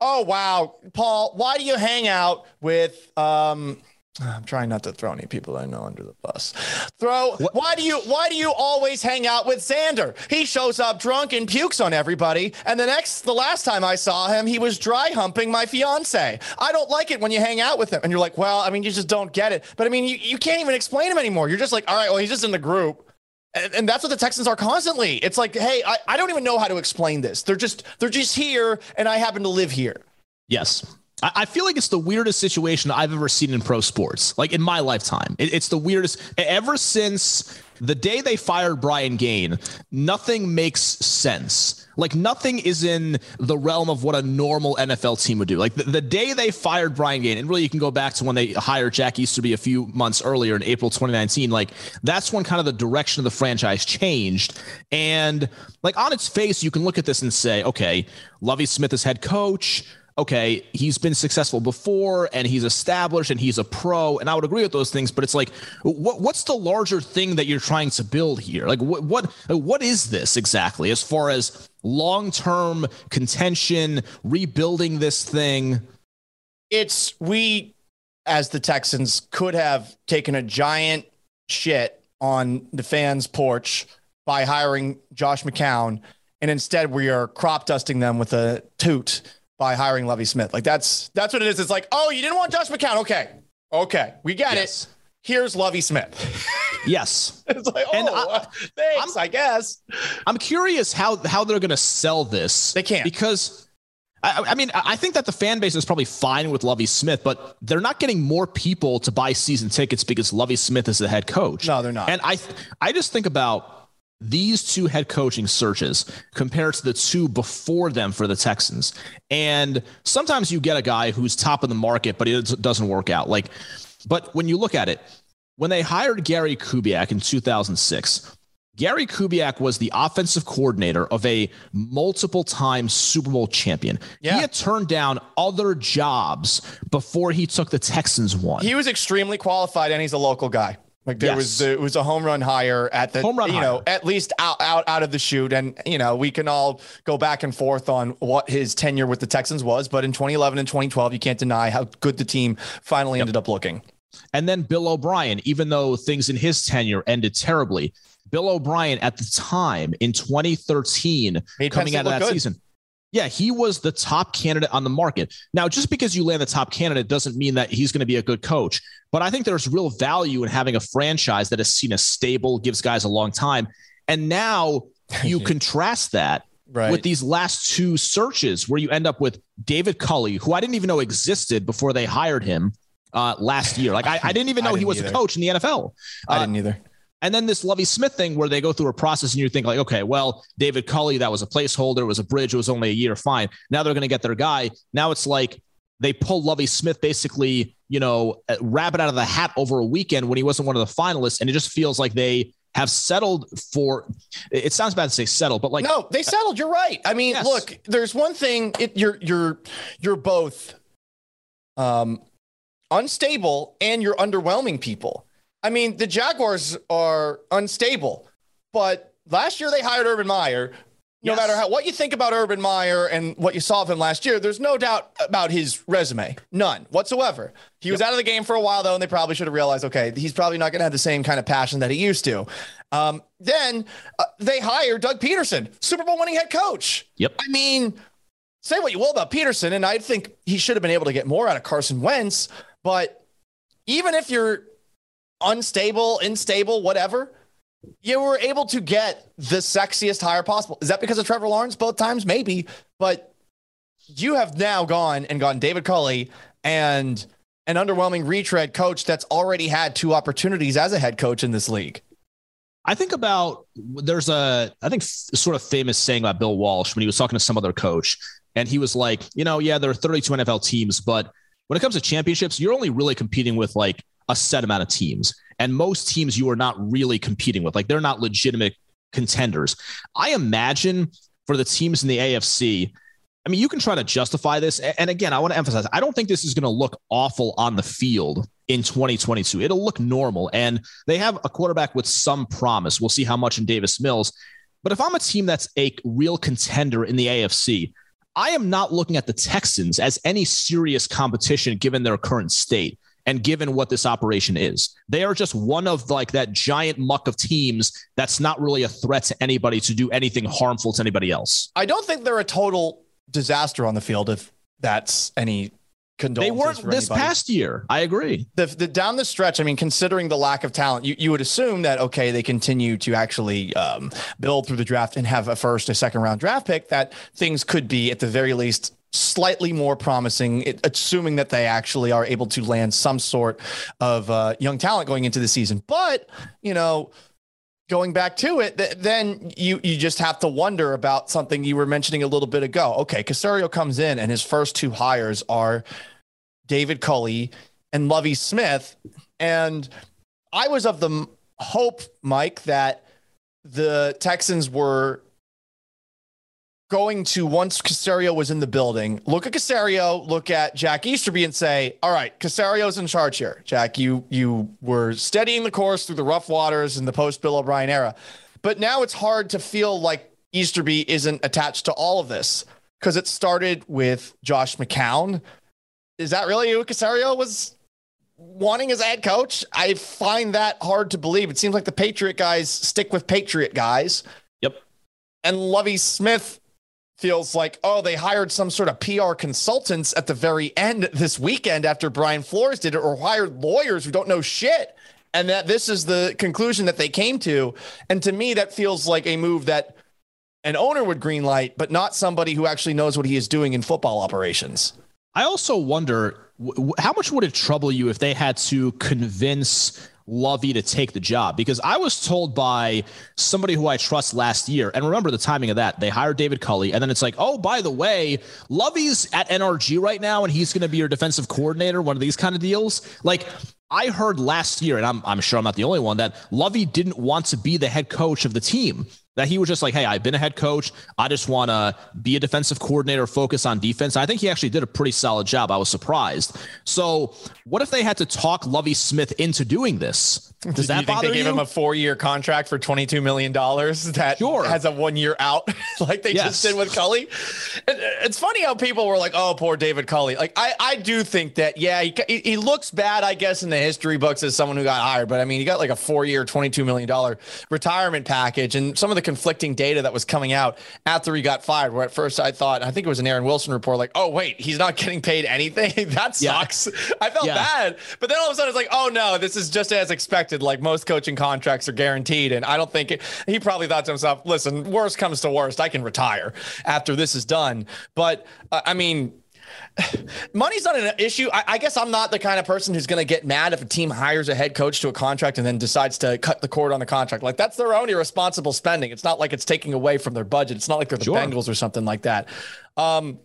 oh wow, Paul, why do you hang out with um I'm trying not to throw any people I know under the bus. Throw why do you why do you always hang out with Xander? He shows up drunk and pukes on everybody. And the next the last time I saw him, he was dry humping my fiance. I don't like it when you hang out with him. And you're like, well, I mean, you just don't get it. But I mean, you, you can't even explain him anymore. You're just like, all right, well, he's just in the group. And, and that's what the Texans are constantly. It's like, hey, I, I don't even know how to explain this. They're just they're just here, and I happen to live here.
Yes. I feel like it's the weirdest situation I've ever seen in pro sports, like in my lifetime. It's the weirdest. Ever since the day they fired Brian Gaine, nothing makes sense. Like nothing is in the realm of what a normal NFL team would do. Like the, the day they fired Brian Gaine, and really you can go back to when they hired Jack Easterby a few months earlier in April 2019. Like that's when kind of the direction of the franchise changed. And like on its face, you can look at this and say, okay, Lovie Smith is head coach okay, he's been successful before and he's established and he's a pro. And I would agree with those things, but it's like, what, what's the larger thing that you're trying to build here? Like, what, what, what is this exactly as far as long term contention, rebuilding this thing?
It's we, as the Texans, could have taken a giant shit on the fans' porch by hiring Josh McCown, and instead we are crop dusting them with a toot by hiring Lovie Smith. Like that's that's what it is. It's like, oh, you didn't want Josh McCown? Okay, okay, we get
Yes.
it. Here's Lovie Smith.
Yes.
it's like, oh,
And I-
thanks, I guess.
I'm curious how how they're going to sell this.
They can't.
because. I, I mean, I I think that the fan base is probably fine with Lovie Smith, but they're not getting more people to buy season tickets because Lovie Smith is the head coach.
No, they're not.
And I, I just think about these two head coaching searches compared to the two before them for the Texans. And sometimes you get a guy who's top of the market, but it doesn't work out. Like, but when you look at it, when they hired Gary Kubiak in 2006, Gary Kubiak was the offensive coordinator of a multiple time Super Bowl champion.
Yeah.
He had turned down other jobs before he took the Texans one.
He was extremely qualified, and he's a local guy. Like there
Yes.
was it was a home run hire at the
Home run
you know at least out out out of the chute, and you know we can all go back and forth on what his tenure with the Texans was, but in 2011 and 2012, you can't deny how good the team finally ended up looking.
And then Bill O'Brien, even though things in his tenure ended terribly, Bill O'Brien at the time in 2013,
Made
coming
State
out of that
good.
season, yeah, he was the top candidate on the market. Now, just because you land the top candidate doesn't mean that he's going to be a good coach. But I think there's real value in having a franchise that has seen a stable, gives guys a long time. And now you contrast that
Right.
with these last two searches where you end up with David Culley, who I didn't even know existed before they hired him uh, last year. Like I, I didn't even know he
didn't
was
either.
a coach in the NFL.
I
Uh,
didn't either.
And then this Lovie Smith thing where they go through a process and you think like, okay, well, David Culley, that was a placeholder, it was a bridge, it was only a year, fine. Now they're going to get their guy. Now it's like they pull Lovie Smith basically, you know, rabbit out of the hat over a weekend when he wasn't one of the finalists, and it just feels like they have settled for. It sounds bad to say settle, but like
no, they settled. You're right. I mean,
Yes.
look, there's one thing. It, you're you're you're both um, unstable and you're underwhelming people. I mean, the Jaguars are unstable, but last year they hired Urban Meyer. No
Yes.
matter how what you think about Urban Meyer and what you saw of him last year, there's no doubt about his resume. None whatsoever. He was out of the game for a while though, and they probably should have realized, okay, he's probably not going to have the same kind of passion that he used to. Um, then uh, they hired Doug Pederson, Super Bowl winning head coach.
Yep.
I mean, say what you will about Peterson, and I think he should have been able to get more out of Carson Wentz. But even if you're unstable, unstable, whatever, you were able to get the sexiest hire possible. Is that because of Trevor Lawrence both times? Maybe. But you have now gone and gotten David Culley and an underwhelming retread coach that's already had two opportunities as a head coach in this league.
I think about there's a I think sort of famous saying about Bill Walsh when he was talking to some other coach, and he was like, you know, yeah, there are 32 NFL teams, but when it comes to championships, you're only really competing with like a set amount of teams, and most teams you are not really competing with, like they're not legitimate contenders. I imagine for the teams in the AFC. I mean, you can try to justify this. And again, I want to emphasize, I don't think this is going to look awful on the field in 2022. It'll look normal. And they have a quarterback with some promise. We'll see how much in Davis Mills. But if I'm a team that's a real contender in the AFC, I am not looking at the Texans as any serious competition given their current state and given what this operation is. They are just one of like that giant muck of teams that's not really a threat to anybody to do anything harmful to anybody else.
I don't think they're a total disaster on the field, if that's any
They weren't this
anybody.
past year. I agree.
the, the down the stretch, I mean, considering the lack of talent, you, you would assume that okay, they continue to actually um, build through the draft and have a first, a second round draft pick. That things could be at the very least slightly more promising, it, assuming that they actually are able to land some sort of uh, young talent going into the season. But you know. Going back to it, th- then you you just have to wonder about something you were mentioning a little bit ago. Okay, Caserio comes in, and his first two hires are David Culley and Lovie Smith. And I was of the hope, Mike, that the Texans were going to, once Caserio was in the building, look at Caserio, look at Jack Easterby and say, all right, Caserio's in charge here. Jack, you, you were steadying the course through the rough waters in the post Bill O'Brien era. But now it's hard to feel like Easterby isn't attached to all of this because it started with Josh McCown. Is that really who Caserio was wanting as a head coach? I find that hard to believe. It seems like the Patriot guys stick with Patriot guys.
Yep.
And Lovie Smith feels like, oh, they hired some sort of PR consultants at the very end this weekend after Brian Flores did it, or hired lawyers who don't know shit. And that this is the conclusion that they came to. And to me, that feels like a move that an owner would greenlight, but not somebody who actually knows what he is doing in football operations.
I also wonder how much would it trouble you if they had to convince Lovie to take the job? Because I was told by somebody who I trust last year, and remember the timing of that. They hired David Culley, and then it's like, oh, by the way, Lovie's at NRG right now, and he's going to be your defensive coordinator, one of these kind of deals. Like, I heard last year, and I'm, I'm sure I'm not the only one, that Lovie didn't want to be the head coach of the team. That he was just like, hey, I've been a head coach. I just want to be a defensive coordinator, focus on defense. I think he actually did a pretty solid job. I was surprised. So, what if they had to talk Lovie Smith into doing this? Does
Do
that
you think
bother
they gave
you?
him a four-year contract for twenty-two million dollars that
Sure.
has a one-year out, like they
Yes.
just did with Culley? And uh, It's funny how people were like, "Oh, poor David Culley." Like, I, I do think that, yeah, he, he looks bad, I guess, in the history books as someone who got hired. But I mean, he got like a four-year, twenty-two million dollar retirement package, and some of the conflicting data that was coming out after he got fired. Where at first I thought, I think it was an Aaron Wilson report, like, "Oh, wait, he's not getting paid anything. that
Yeah.
sucks." I felt
Yeah.
bad, but then all of a sudden it's like, "Oh no, this is just as expected." Like most coaching contracts are guaranteed, and I don't think it, he probably thought to himself, "Listen, worst comes to worst, I can retire after this is done." But uh, I mean. Money's not an issue. I, I guess I'm not the kind of person who's going to get mad if a team hires a head coach to a contract and then decides to cut the cord on the contract. Like that's their own irresponsible spending. It's not like it's taking away from their budget. It's not like they're the
Sure.
Bengals or something like that. Um,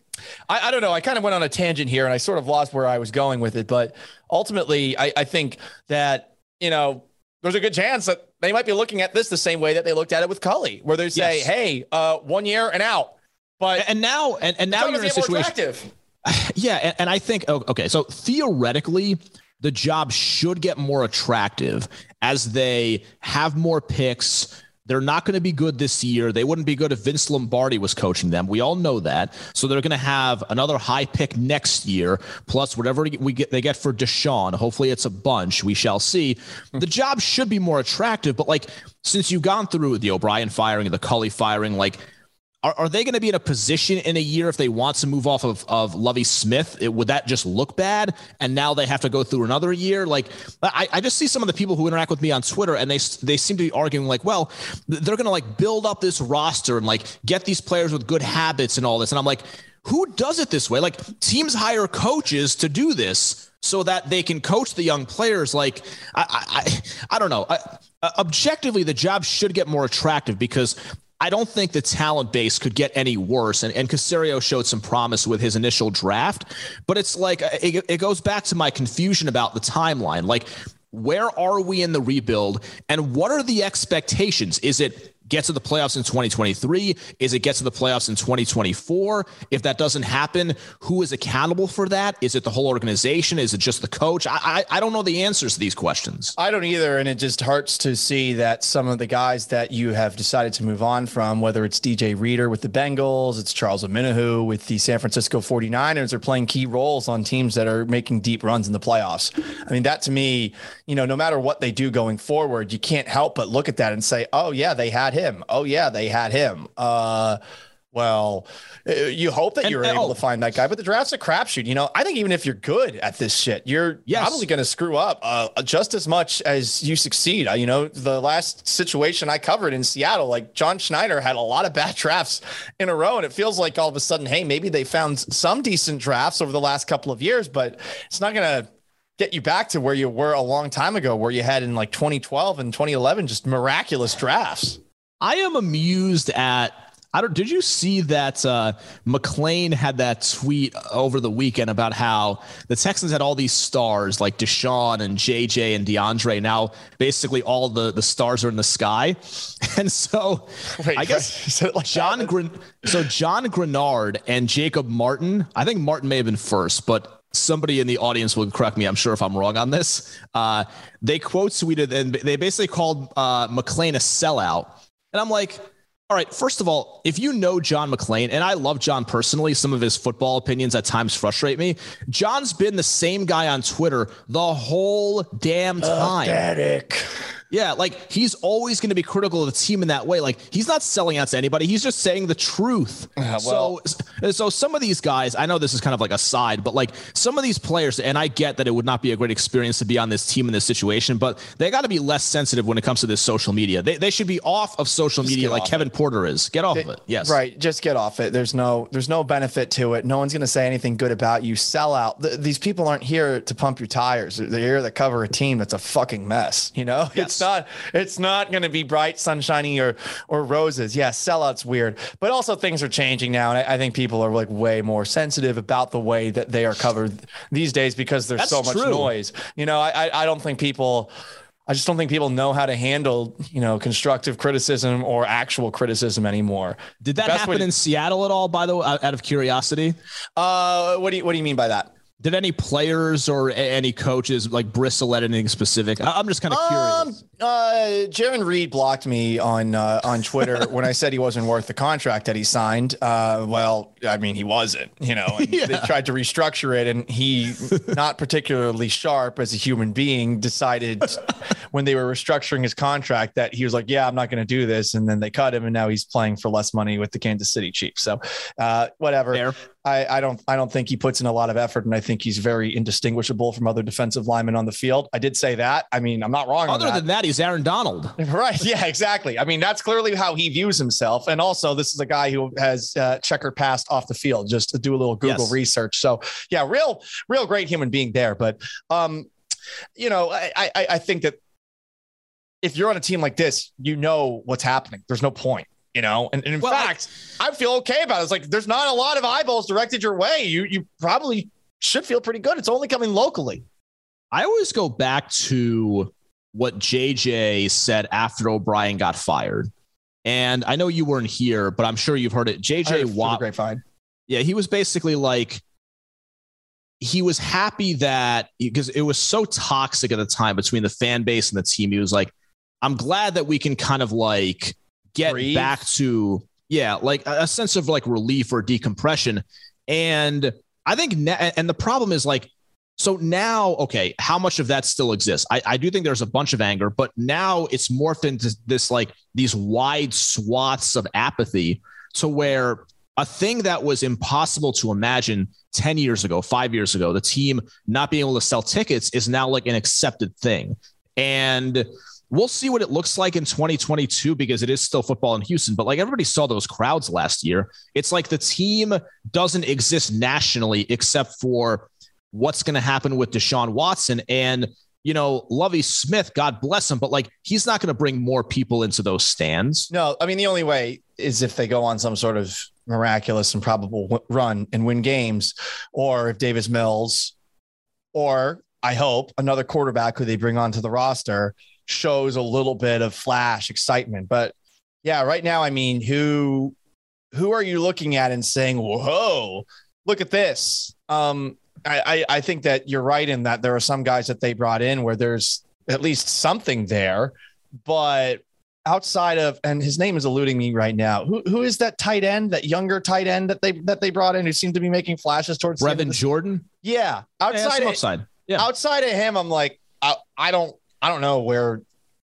I, I don't know. I kind of went on a tangent here and I sort of lost where I was going with it. But ultimately, I, I think that, you know, there's a good chance that they might be looking at this the same way that they looked at it with Culley, where they say,
Yes.
"Hey, uh, one year and out." But
And now, and, and now you're in a situation. Yeah, and, and I think okay, so theoretically, the job should get more attractive as they have more picks. They're not going to be good this year. They wouldn't be good if Vince Lombardi was coaching them. We all know that. So they're going to have another high pick next year, plus whatever we get they get for Deshaun. Hopefully, it's a bunch. We shall see. The hmm. job should be more attractive, but like since you've gone through the O'Brien firing, and the Culley firing, like are, are they going to be in a position in a year if they want to move off of, of Lovie Smith? It, would that just look bad? And now they have to go through another year? Like, I, I just see some of the people who interact with me on Twitter and they, they seem to be arguing, like, well, they're going to like build up this roster and like get these players with good habits and all this. And I'm like, who does it this way? Like, teams hire coaches to do this so that they can coach the young players. Like, I, I, I, don't know. I, uh, objectively, the job should get more attractive because I don't think the talent base could get any worse. And, and Caserio showed some promise with his initial draft, but it's like uh, it, it goes back to my confusion about the timeline. Like, where are we in the rebuild and what are the expectations? Is it get to the playoffs in 2023? Is it get to the playoffs in 2024? If that doesn't happen, who is accountable for that? Is it the whole organization? Is it just the coach? I, I, I don't know the answers to these questions.
I don't either. And it just hurts to see that some of the guys that you have decided to move on from, whether it's DJ Reader with the Bengals, it's Charles Omenihu with the San Francisco 49ers, are playing key roles on teams that are making deep runs in the playoffs. I mean, that to me, you know, no matter what they do going forward, you can't help but look at that and say, oh, yeah, they had him. Oh, yeah, they had him. Uh, well, uh, you hope that you're
and-
able
oh.
to find that guy, but the draft's a crapshoot. You know, I think even if you're good at this shit, you're
Yes.
probably going to screw up uh, just as much as you succeed. Uh, you know, the last situation I covered in Seattle, like John Schneider had a lot of bad drafts in a row, and it feels like all of a sudden, hey, maybe they found some decent drafts over the last couple of years, but it's not going to get you back to where you were a long time ago, where you had in like 2012 and 2011 just miraculous drafts.
I am amused at. I don't. Did you see that uh, McClain had that tweet over the weekend about how the Texans had all these stars like Deshaun and JJ and DeAndre. Now basically all the the stars are in the sky, and so
Wait,
I guess
like
John? Gren- so John Greenard and Jacob Martin. I think Martin may have been first, but somebody in the audience will correct me. I'm sure if I'm wrong on this. Uh, they quote tweeted and they basically called uh, McClain a sellout, and I'm like. All right, first of all, if you know John McClain, and I love John personally, some of his football opinions at times frustrate me. John's been the same guy on Twitter the whole damn time.
Pathetic.
Yeah, like he's always going to be critical of the team in that way. Like he's not selling out to anybody. He's just saying the truth.
well-
so, so some of these guys, I know this is kind of like a side, but like some of these players, and I get that it would not be a great experience to be on this team in this situation, but they got to be less sensitive when it comes to this social media. They, they should be off of social media like Kevin Porter is. Get off of it. Yes.
Right. Just get off it. There's no there's no benefit to it. No one's going to say anything good about you. Sell out. Th- these people aren't here to pump your tires. They're here to cover a team that's a fucking mess. You know, it's not it's not going to be bright, sunshiny or or roses. Yeah, sellout's weird, but also things are changing now, and I, I think people are like way more sensitive about the way that they are covered these days because there's
That's
so much
true.
noise. You know, I I, I don't think people. I just don't think people know how to handle, you know, constructive criticism or actual criticism anymore.
Did that happen
to-
in Seattle at all, by the way, out of curiosity?
Uh, what do you what do you mean by that?
Did any players or any coaches like bristle at anything specific? I'm just kind of
Um,
curious.
Uh, Jarran Reed blocked me on uh, on Twitter when I said he wasn't worth the contract that he signed. Uh, well, I mean he wasn't, you know. And They tried to restructure it, and he, not particularly sharp as a human being, decided when they were restructuring his contract that he was like, "Yeah, I'm not going to do this," and then they cut him, and now he's playing for less money with the Kansas City Chiefs. So, uh, whatever.
Fair.
I, I don't I don't think he puts in a lot of effort, and I think he's very indistinguishable from other defensive linemen on the field. I did say that. I mean, I'm not wrong. on
Other
that.
than that, he's Aaron Donald.
Right. Yeah, exactly. I mean, that's clearly how he views himself. And also, this is a guy who has uh, checker passed off the field just to do a little Google
Yes.
research. So, yeah, real, real great human being there. But, um, you know, I, I, I think that if you're on a team like this, you know what's happening. There's no point. You know, and, and in
Well, I-
fact, I, feel okay about it. It's like there's not a lot of eyeballs directed your way. You you probably should feel pretty good. It's only coming locally.
I always go back to what JJ said after O'Brien got fired. And I know you weren't here, but I'm sure you've heard it. JJ Watt.
Grapevine.
Yeah, he was basically like, he was happy that because it was so toxic at the time between the fan base and the team. He was like, I'm glad that we can kind of like get
Breathe.
back to, yeah, like a sense of like relief or decompression. And I think, na- and the problem is like, so now, okay, how much of that still exists? I, I do think there's a bunch of anger, but now it's morphed into this like these wide swaths of apathy to where a thing that was impossible to imagine 10 years ago, five years ago, the team not being able to sell tickets is now like an accepted thing. And we'll see what it looks like in 2022 because it is still football in Houston. But like everybody saw those crowds last year, it's like the team doesn't exist nationally except for what's going to happen with Deshaun Watson. And, you know, Lovie Smith, God bless him, but like he's not going to bring more people into those stands.
No, I mean, the only way is if they go on some sort of miraculous and probable run and win games, or if Davis Mills, or I hope another quarterback who they bring onto the roster shows a little bit of flash excitement. But yeah, right now, I mean, who who are you looking at and saying, "Whoa, look at this"? Um, I, I I think that you're right in that there are some guys that they brought in where there's at least something there, but outside of and his name is eluding me right now. Who who is that tight end, that younger tight end that they that they brought in who seemed to be making flashes towards the end of
Brevin Jordan,
Yeah,
yeah,
outside
some
of,
upside. Yeah.
outside of him, I'm like I, I don't I don't know where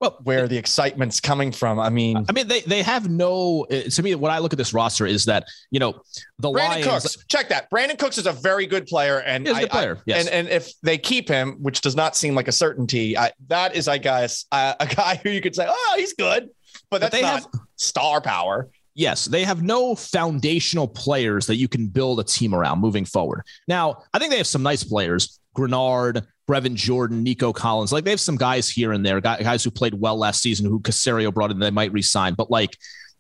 Well,
where the excitement's coming from. I mean,
I mean, they they have no. uh, To me, when I look at this roster, is that you know the
Brandon
Lions.
Cooks, check that. Brandin Cooks is a very good player, and
He is a
I-
good player,
I-
yes.
and and if they keep him, which does not seem like a certainty, I, that is, I guess, uh, a guy who you could say, oh, he's good, but that's
they
not
have-
star power.
Yes, they have no foundational players that you can build a team around moving forward. Now, I think they have some nice players: Greenard, Brevin Jordan, Nico Collins. Like they have some guys here and there, guys who played well last season, who Caserio brought in, they might resign. But like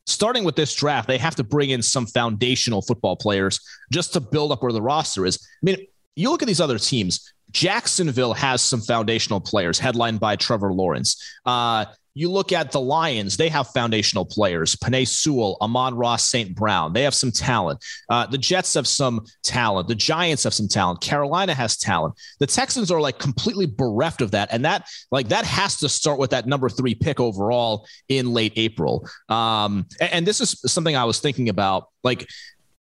starting with this draft, they have to bring in some foundational football players just to build up where the roster is. I mean, you look at these other teams. Jacksonville has some foundational players, headlined by Trevor Lawrence. Uh, you look at the Lions, they have foundational players. Penei Sewell, Amon-Ra St. Brown. They have some talent. Uh, the Jets have some talent. The Giants have some talent. Carolina has talent. The Texans are like completely bereft of that. And that, like, that has to start with that number three pick overall in late April. Um, and, and this is something I was thinking about. Like,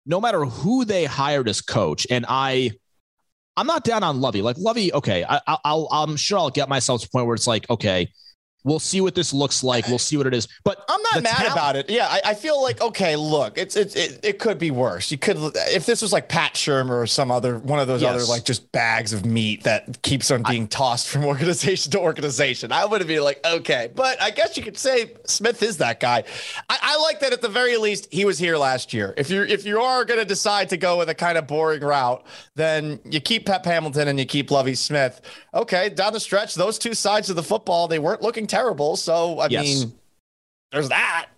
no matter who they hired as coach, and I, I'm not down on Lovie. Like Lovie, okay, I, I'll, I'm sure I'll get myself to a point where it's like, okay, we'll see what this looks like. We'll see what it is. But
I'm not mad
talent-
about it. Yeah, I, I feel like okay. Look, it's it's it, it could be worse. You could if this was like Pat Shurmur or some other one of those
Yes.
other like just bags of meat that keeps on being tossed from organization to organization. I would be like okay, but I guess you could say Smith is that guy. I, I like that at the very least he was here last year. If you if you are going to decide to go with a kind of boring route, then you keep Pep Hamilton and you keep Lovie Smith. Okay, down the stretch, those two sides of the football they weren't looking terrible. So I
Yes.
mean, there's that.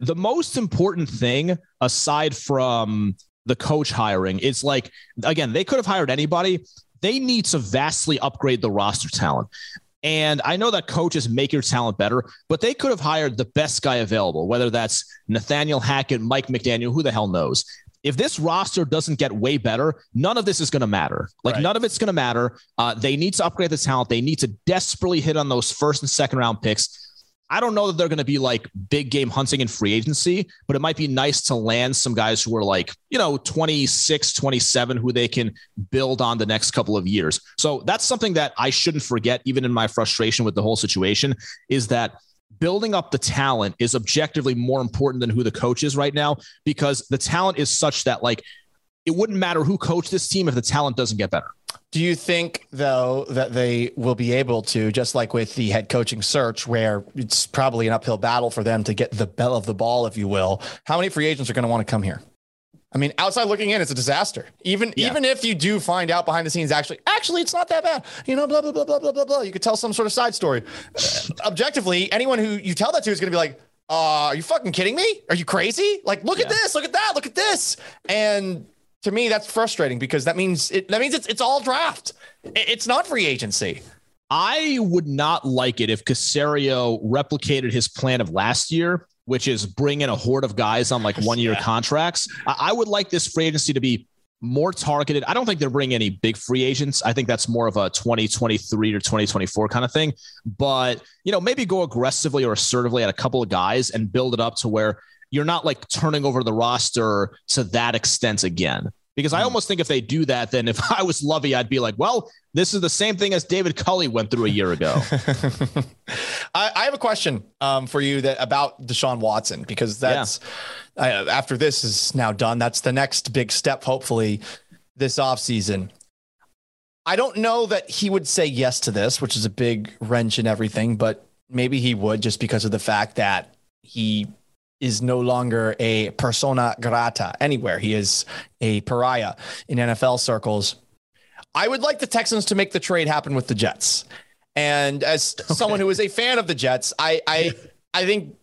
the most important thing aside from the coach hiring is like again they could have hired anybody they need to vastly upgrade the roster talent and i know that coaches make your talent better but they could have hired the best guy available whether that's nathaniel hackett mike mcdaniel who the hell knows if this roster doesn't get way better, none of this is going to matter. Like
Right.
none of it's going to matter. Uh, they need to upgrade the talent. They need to desperately hit on those first and second round picks. I don't know that they're going to be like big game hunting in free agency, but it might be nice to land some guys who are like, you know, 26, 27, who they can build on the next couple of years. So that's something that I shouldn't forget, even in my frustration with the whole situation, is that building up the talent is objectively more important than who the coach is right now because the talent is such that like it wouldn't matter who coached this team if the talent doesn't get better.
Do you think, though, that they will be able to, just like with the head coaching search, where it's probably an uphill battle for them to get the belle of the ball, if you will? How many free agents are going to want to come here? I mean, outside looking in, it's a disaster. Even
Yeah.
even if you do find out behind the scenes, actually, actually, it's not that bad. You know, blah blah blah blah blah blah blah. You could tell some sort of side story. Uh, objectively, anyone who you tell that to is going to be like, uh, "Are you fucking kidding me? Are you crazy? Like, look at this, look at that, look at this." And to me, that's frustrating because that means it, that means it's it's all draft. It's not free agency.
I would not like it if Caserio replicated his plan of last year, which is bring in a horde of guys on like one year yeah. contracts. I, I would like this free agency to be more targeted. I don't think they're bringing any big free agents. I think that's more of a 2023 or 2024 kind of thing. But, you know, maybe go aggressively or assertively at a couple of guys and build it up to where you're not like turning over the roster to that extent again. Because I hmm. almost think if they do that, then if I was Lovie, I'd be like, well, this is the same thing as David Culley went through a year ago.
I, I, have a question um, for you that about Deshaun Watson because that's yeah. after this is now done. That's the next big step, hopefully, this offseason. I don't know that he would say yes to this, which is a big wrench in everything, but maybe he would just because of the fact that he is no longer a persona grata anywhere. He is a pariah in NFL circles. I would like the Texans to make the trade happen with the Jets. And as okay. someone who is a fan of the Jets, I I I think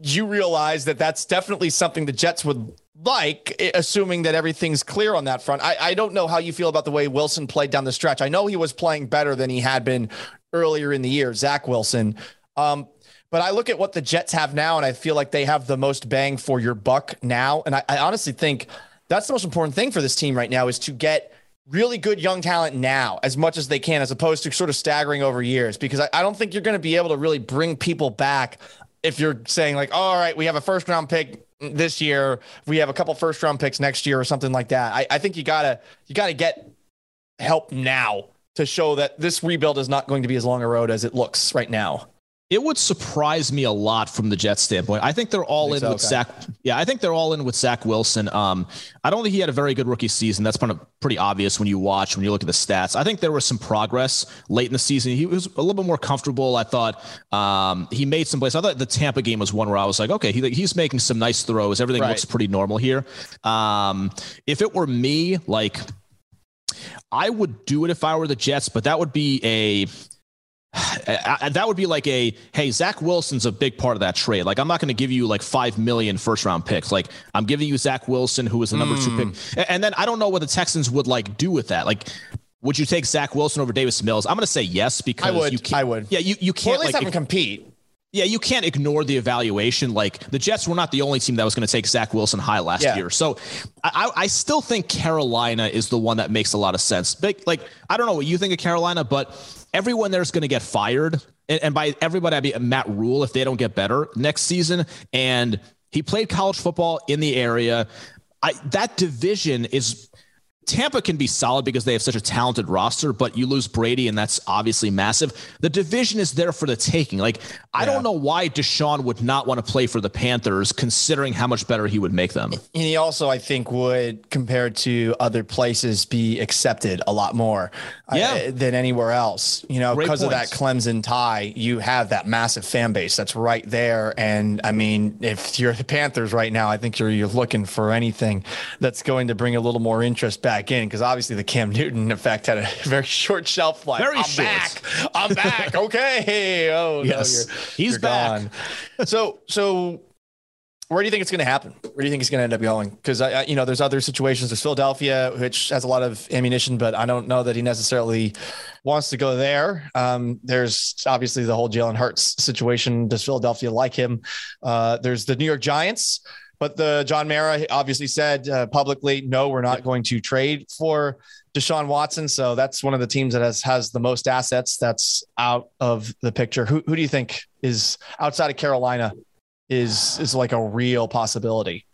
you realize that that's definitely something the Jets would like, assuming that everything's clear on that front. I, I don't know how you feel about the way Wilson played down the stretch. I know he was playing better than he had been earlier in the year, Zach Wilson. Um, but I look at what the Jets have now, and I feel like they have the most bang for your buck now. And I, I honestly think that's the most important thing for this team right now is to get really good young talent now as much as they can, as opposed to sort of staggering over years. Because I, I don't think you're going to be able to really bring people back if you're saying like, all right, we have a first round pick this year, we have a couple first round picks next year or something like that. I, I think you gotta you gotta get help now to show that this rebuild is not going to be as long a road as it looks right now.
It would surprise me a lot from the Jets standpoint. I think they're all think in so, with okay. Zach. Yeah, I think they're all in with Zach Wilson. Um, I don't think he had a very good rookie season. That's kind of pretty obvious when you watch, when you look at the stats. I think there was some progress late in the season. He was a little bit more comfortable. I thought um, he made some plays. I thought the Tampa game was one where I was like, okay, he, he's making some nice throws. Everything right. looks pretty normal here. Um, if it were me, like, I would do it if I were the Jets, but that would be a that would be like a hey zach wilson's a big part of that trade like i'm not going to give you like five million first round picks like i'm giving you zach wilson who is the number mm. two pick hmm. and then i don't know what the texans would like do with that like would you take zach wilson over davis mills i'm going to say yes because I
would,
you
can't, I would.
yeah you, you can't
or at least
like,
have him compete
yeah, you can't ignore the evaluation. Like the Jets were not the only team that was going to take Zach Wilson high last yeah. year. So I, I still think Carolina is the one that makes a lot of sense. But like, I don't know what you think of Carolina, but everyone there's going to get fired. And, and by everybody, I mean Matt Rhule, if they don't get better next season. And he played college football in the area. I, that division is Tampa can be solid because they have such a talented roster, but you lose Brady, and that's obviously massive. The division is there for the taking. Like, I don't know why Deshaun would not want to play for the Panthers, considering how much better he would make them. And
he also, I think, would, compared to other places, be accepted a lot more uh, yeah. uh, than anywhere else. You know, because of that Clemson tie, you have that massive fan base that's right there. And I mean, if you're the Panthers right now, I think you're, you're looking for anything that's going to bring a little more interest back back in because obviously the Cam Newton effect had a very short shelf life.
Very
I'm
short.
back. I'm back. Okay. Oh
yes,
no, you're,
he's
you're
back.
Gone. so so where do you think it's going to happen? Where do you think it's going to end up going? Because I, you know, there's other situations. There's Philadelphia, which has a lot of ammunition, but I don't know that he necessarily wants to go there. Um, there's obviously the whole Jalen Hurts situation. Does Philadelphia like him? Uh, there's the New York Giants, but the John Mara obviously said uh, publicly, no, we're not going to trade for Deshaun Watson. So that's one of the teams that has has the most assets that's out of the picture. Who who do you think is outside of Carolina is is like a real possibility?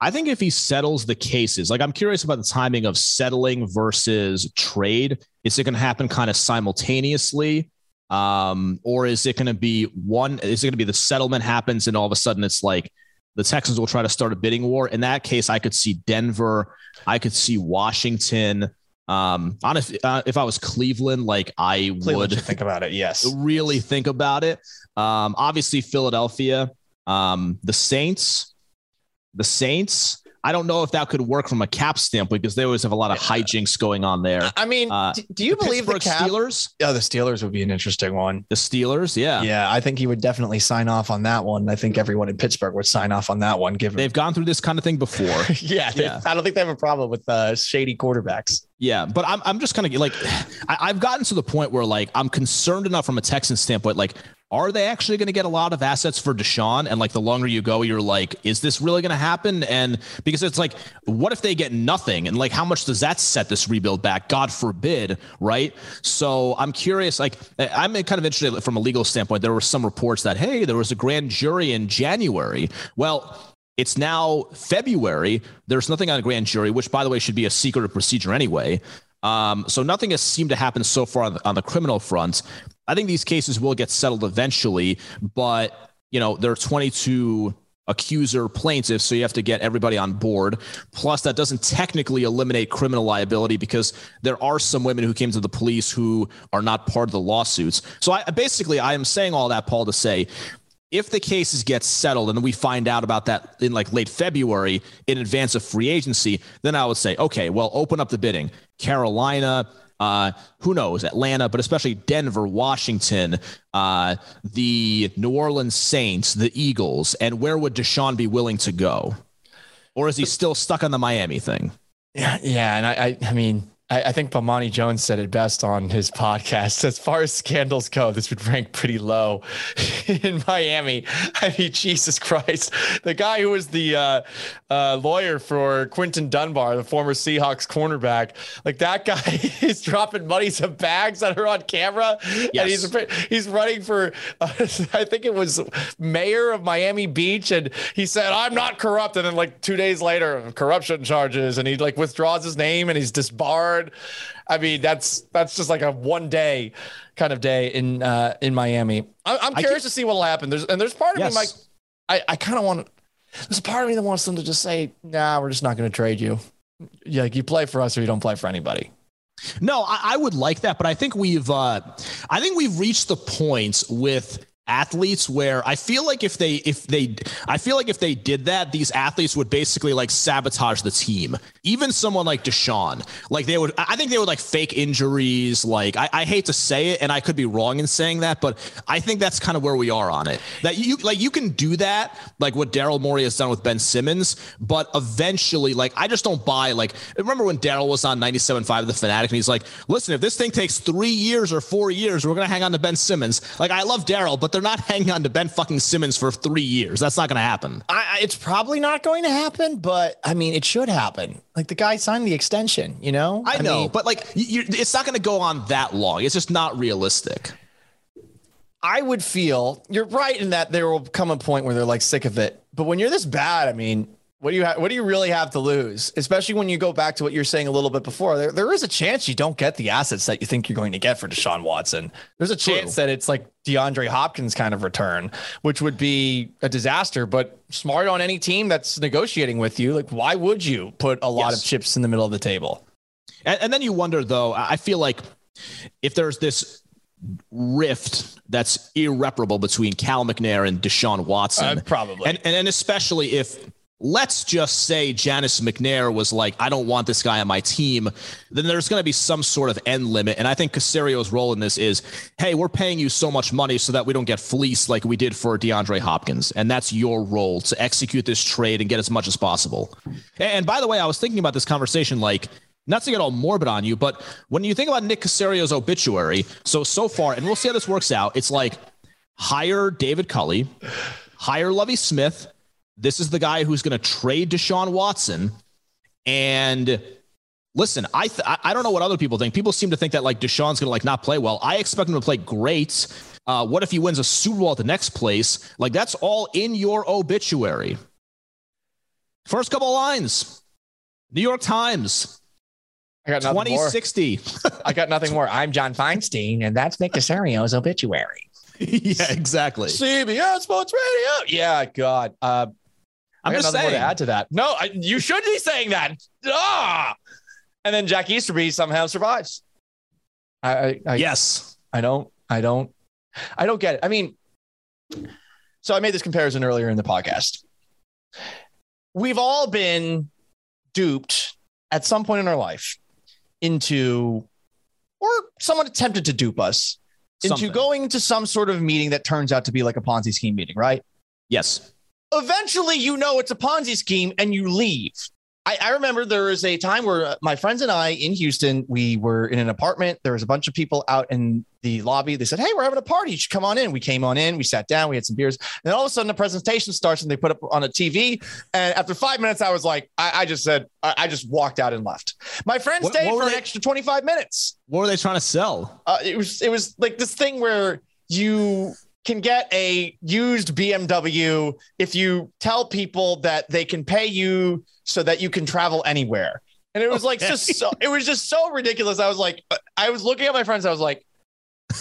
I think if he settles the cases, like I'm curious about the timing of settling versus trade. Is it going to happen kind of simultaneously? Um, or is it going to be one? Is it going to be the settlement happens and all of a sudden it's like the Texans will try to start a bidding war. In that case, I could see Denver. I could see Washington. Um, honest, uh, if I was Cleveland, like I Cleveland would
think about it. Yes,
really think about it. Um, obviously Philadelphia, um, the Saints, the Saints. I don't know if that could work from a cap standpoint because they always have a lot of hijinks going on there.
I mean,
Uh,
do you
the
believe the cap?
Steelers?
Yeah, the Steelers would be an interesting one.
The Steelers, yeah.
Yeah, I think he would definitely sign off on that one. I think everyone in Pittsburgh would sign off on that one. Given
They've gone through this kind of thing before.
yeah,
Yeah.
I don't think they have a problem with uh, shady quarterbacks.
Yeah, but I'm I'm just kind of like I, I've gotten to the point where like I'm concerned enough from a Texan standpoint. Like, are they actually going to get a lot of assets for Deshaun? And like the longer you go, you're like, is this really going to happen? And because it's like, what if they get nothing? And like, how much does that set this rebuild back? God forbid, right? So I'm curious. Like, I'm kind of interested from a legal standpoint. There were some reports that hey, there was a grand jury in January. Well. It's now February. There's nothing on a grand jury, which, by the way, should be a secret procedure anyway. Um, so nothing has seemed to happen so far on the, on the criminal front. I think these cases will get settled eventually, but you know there are 22 accuser plaintiffs, so you have to get everybody on board. Plus, that doesn't technically eliminate criminal liability because there are some women who came to the police who are not part of the lawsuits. So I basically I am saying all that, Paul, to say if the cases get settled and we find out about that in like late February in advance of free agency, then I would say, okay, well, open up the bidding. Carolina, uh, who knows, Atlanta, but especially Denver, Washington, uh, the New Orleans Saints, the Eagles, and where would Deshaun be willing to go? Or is he still stuck on the Miami thing?
Yeah, yeah, and I, I, I mean, I, I think Bomani Jones said it best on his podcast. As far as scandals go, this would rank pretty low in Miami. I mean, Jesus Christ, the guy who was the uh, uh, lawyer for Quinton Dunbar, the former Seahawks cornerback, like that guy is dropping money some bags that are on camera, and he's he's running for, uh, I think it was mayor of Miami Beach, and he said, "I'm not corrupt," and then like two days later, corruption charges, and he like withdraws his name and he's disbarred. I mean, that's that's just like a one day kind of day in uh, in Miami. I, I'm
I
curious to see what'll happen. There's and there's part of
Yes.
me, Mike. I, I kind of want. There's a part of me that wants them to just say, "Nah, we're just not going to trade you. Yeah, like you play for us or you don't play for anybody."
No, I, I would like that, but I think we've uh, I think we've reached the point with athletes where I feel like if they if they I feel like if they did that, these athletes would basically like sabotage the team. Even someone like Deshaun, like they would I think they would like fake injuries. Like I, I hate to say it, and I could be wrong in saying that, but I think that's kind of where we are on it. That you like you can do that, like what Daryl Morey has done with Ben Simmons, but eventually, like I just don't buy like remember when Daryl was on 97.5 the fanatic and he's like, listen, if this thing takes three years or four years, we're gonna hang on to Ben Simmons. Like I love Daryl, but they're not hanging on to Ben fucking Simmons for three years. That's not gonna happen.
I, I- it's probably not going to happen, but I mean, it should happen. Like the guy signed the extension, you know.
I, know,
mean,
but like it's not gonna go on that long. It's just not realistic.
I would feel you're right in that there will come a point where they're like sick of it. But when you're this bad, I mean, what do you ha- what do you really have to lose? Especially when you go back to what you're saying a little bit before. There, there is a chance you don't get the assets that you think you're going to get for Deshaun Watson. There's a chance that it's like DeAndre Hopkins kind of return, which would be a disaster. But smart on any team that's negotiating with you. Like, why would you put a lot
Yes.
of chips in the middle of the table?
And, and then you wonder, though, I I feel like if there's this rift that's irreparable between Cal McNair and Deshaun Watson,
Uh, probably.
and, and and especially if let's just say Janice McNair was like, I don't want this guy on my team, then there's going to be some sort of end limit. And I think Caserio's role in this is, hey, we're paying you so much money so that we don't get fleeced like we did for DeAndre Hopkins. And that's your role to execute this trade and get as much as possible. And by the way, I was thinking about this conversation like, not to get all morbid on you, but when you think about Nick Caserio's obituary, so so far, and we'll see how this works out, it's like hire David Culley, hire Lovie Smith. This is the guy who's going to trade Deshaun Watson. And listen, I th- I don't know what other people think. People seem to think that like Deshaun's going to like not play well. I expect him to play great. Uh, what if he wins a Super Bowl at the next place? Like that's all in your obituary. First couple lines. New York Times.
I got nothing more.
2060.
I got nothing more. I'm John Feinstein, and that's Nick Caserio's obituary.
yeah, exactly.
CBS Sports Radio. Yeah, God. Uh,
I'm
I got
just
nothing more
saying.
to add to that. No, I, you should be saying that. Ah! And then Jack Easterby somehow survives. I, I, I
yes.
I don't, I don't, I don't get it. I mean, so I made this comparison earlier in the podcast. We've all been duped at some point in our life into, or someone attempted to dupe us into
Something.
going to some sort of meeting that turns out to be like a Ponzi scheme meeting, right?
Yes.
Eventually, you know it's a Ponzi scheme and you leave. I, I remember there was a time where uh, my friends and I in Houston, we were in an apartment. There was a bunch of people out in the lobby. They said, Hey, we're having a party. You should come on in. We came on in, we sat down, we had some beers. And then all of a sudden, the presentation starts and they put up on a TV. And after five minutes, I was like, I, I just said, I, I just walked out and left. My friend
What-
stayed
what
for an extra 25 minutes.
What were they trying to sell?
Uh, it was it was like this thing where you can get a used BMW if you tell people that they can pay you so that you can travel anywhere. And it was like just so it was just so ridiculous. I was like, I was looking at my friends. I was like,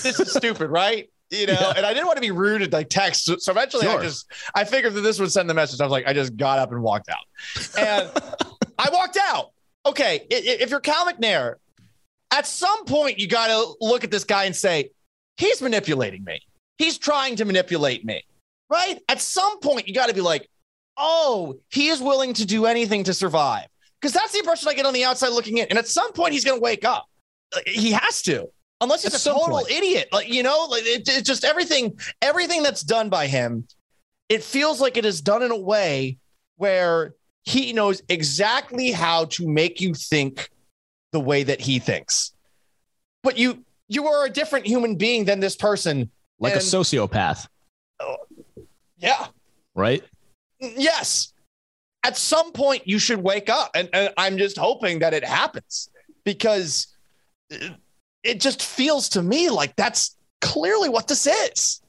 this is stupid, right? You know,
Yeah.
and I didn't want to be rude and like text. So- eventually, I just I figured that this would send the message. I was like, I just got up and walked out, and I walked out. Okay, if you're Cal McNair, at some point you got to look at this guy and say, he's manipulating me. He's trying to manipulate me, right? At some point you got to be like, oh, he is willing to do anything to survive, because that's the impression I get on the outside looking in. And at some point he's going to wake up. He has to, unless he's
At
a total
point.
idiot. Like you know, like it, it's just everything. Everything that's done by him, it feels like it is done in a way where he knows exactly how to make you think the way that he thinks. But you you are a different human being than this person.
Like a
And-
sociopath,
Yeah.
right?
Yes. At some point you should wake up. And, and I'm just hoping that it happens because it- it just feels to me like that's clearly what this is.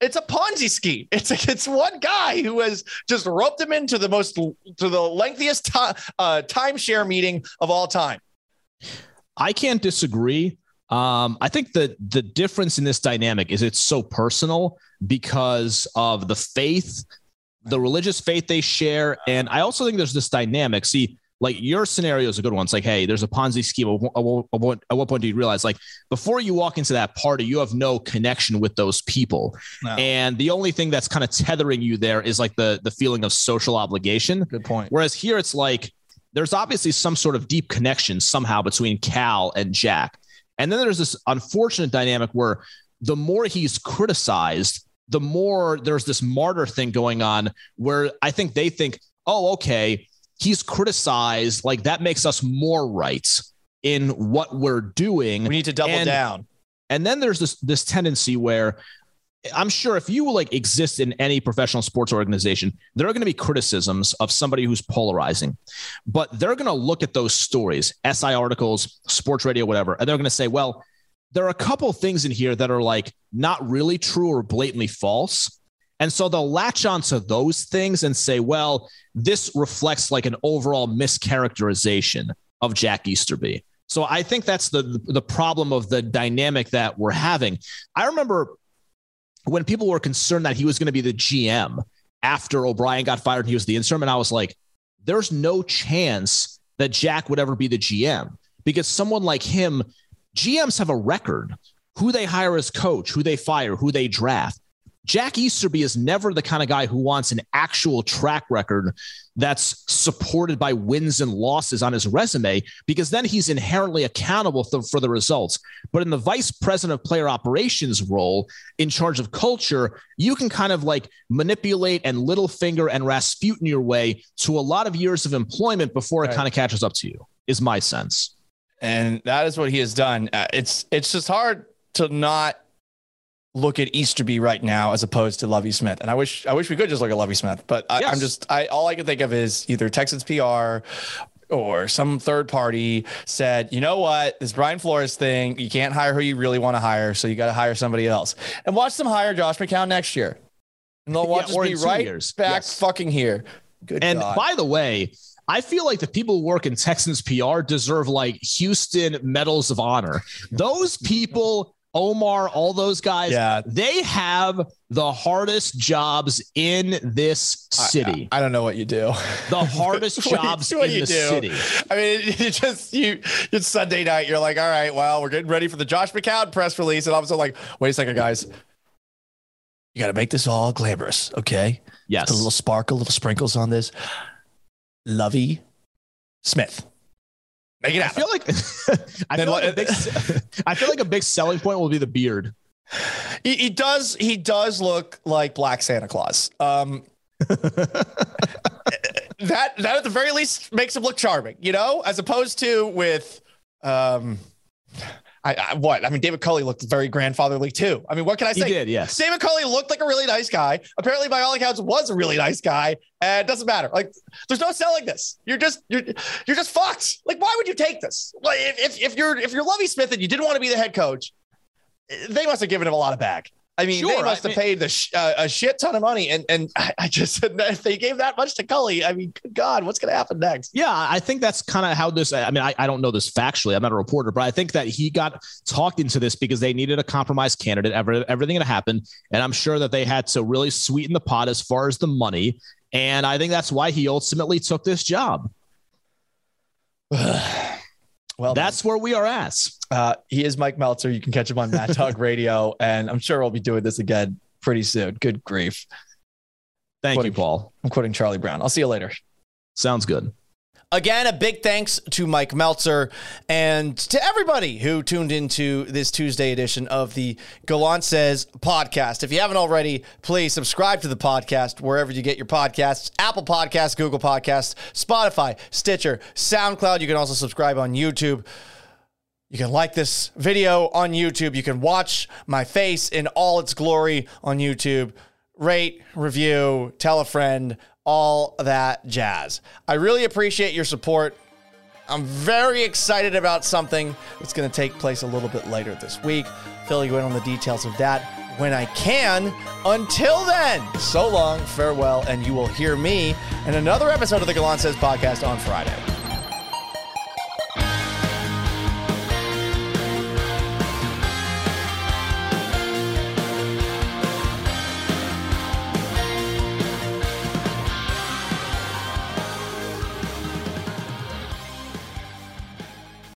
It's a Ponzi scheme. It's it's one guy who has just roped him into the most to the lengthiest time uh, timeshare meeting of all time.
I can't disagree. Um, I think that the difference in this dynamic is it's so personal because of the faith, the religious faith they share. And I also think there's this dynamic. See, like your scenario is a good one. It's like, hey, there's a Ponzi scheme. At what- at what at what point do you realize, like, before you walk into that party, you have no connection with those people,
No.
and the only thing that's kind of tethering you there is like the the feeling of social obligation.
Good point.
Whereas here, it's like there's obviously some sort of deep connection somehow between Cal and Jack. And then there's this unfortunate dynamic where the more he's criticized, the more there's this martyr thing going on where I think they think, oh, okay, he's criticized. Like that makes us more right in what we're doing.
We need to double
And-
down.
And then there's this this tendency where I'm sure if you like exist in any professional sports organization, there are going to be criticisms of somebody who's polarizing, but they're going to look at those stories, SI articles, sports radio, whatever, and they're going to say, well, there are a couple things in here that are like not really true or blatantly false. And so they'll latch onto those things and say, well, this reflects like an overall mischaracterization of Jack Easterby. So I think that's the the problem of the dynamic that we're having. I remember when people were concerned that he was going to be the GM after O'Brien got fired and he was the interim, and I was like, there's no chance that Jack would ever be the GM because someone like him, GMs have a record who they hire as coach, who they fire, who they draft. Jack Easterby is never the kind of guy who wants an actual track record that's supported by wins and losses on his resume because then he's inherently accountable for, for the results. But in the vice president of player operations role, in charge of culture, you can kind of like manipulate and little finger and Rasputin your way to a lot of years of employment before it kind of catches up to you, is my sense.
and that is what he has done. Uh, it's it's just hard to not look at Easterby right now as opposed to Lovie Smith. And I wish I wish we could just look at Lovie Smith, but I, I'm just I all I can think of is either Texans PR or some third party said, you know what, this Brian Flores thing, you can't hire who you really want to hire, so you got to hire somebody else. And watch them hire Josh McCown next year, and they'll watch
Yeah,
us be right
years.
back
Yes.
fucking here. Good
And
God.
by the way, I feel like the people who work in Texans PR deserve like Houston Medals of Honor. Those people, Omar, all those guys,
Yeah.
they have the hardest jobs in this city.
I, I don't know what you do.
the hardest
What
jobs
what
in
you
the
do.
city.
I mean, you just you. It's Sunday night. You're like, all right, well, we're getting ready for the Josh McCown press release, and all of a sudden, like, wait a second, guys. You got to make this all glamorous, okay?
Yes.
Put a little sparkle, little sprinkles on this. Lovie Smith. Make it
I feel like I feel like, a big, I feel like a big selling point will be the beard.
He, he does. He does look like Black Santa Claus. Um, that that at the very least makes him look charming, you know, as opposed to with, um, I, I what I mean. David Culley looked very grandfatherly too. I mean, what can I
He
say?
did, yes.
David Culley looked like a really nice guy. Apparently, by all accounts, was a really nice guy. And it doesn't matter. Like, there's no selling this. You're just you're you're just fucked. Like, why would you take this? Like, if if, if you're if you're Lovie Smith and you didn't want to be the head coach, they must have given him a lot of back. I mean, they must
I
have
mean-
paid the sh- uh, a shit ton of money, and and I, I just said if they gave that much to Culley, I mean, good God, what's going to happen next?
Yeah, I think that's kind of how this. I mean, I, I don't know this factually. I'm not a reporter, but I think that he got talked into this because they needed a compromise candidate. Every, everything had happened, and I'm sure that they had to really sweeten the pot as far as the money. And I think that's why he ultimately took this job.
Well,
That's where we are at.
uh, he is Mike Meltser. You can catch him on Mad Dog Radio, and I'm sure we'll be doing this again pretty soon. Good grief,
Thank
Quoting-
you, Paul.
I'm quoting Charlie Brown. I'll see you later.
Sounds good.
Again, a big thanks to Mike Meltser and to everybody who tuned into this Tuesday edition of the Gallant Says podcast. If you haven't already, please subscribe to the podcast wherever you get your podcasts Apple Podcasts, Google Podcasts, Spotify, Stitcher, SoundCloud. You can also subscribe on YouTube. You can like this video on YouTube. You can watch my face in all its glory on YouTube. Rate, review, tell a friend, all that jazz. I really appreciate your support. I'm very excited about something that's going to take place a little bit later this week. Fill you in on the details of that when I can. Until then, so long, farewell, and you will hear me in another episode of the Gallant Says podcast on Friday.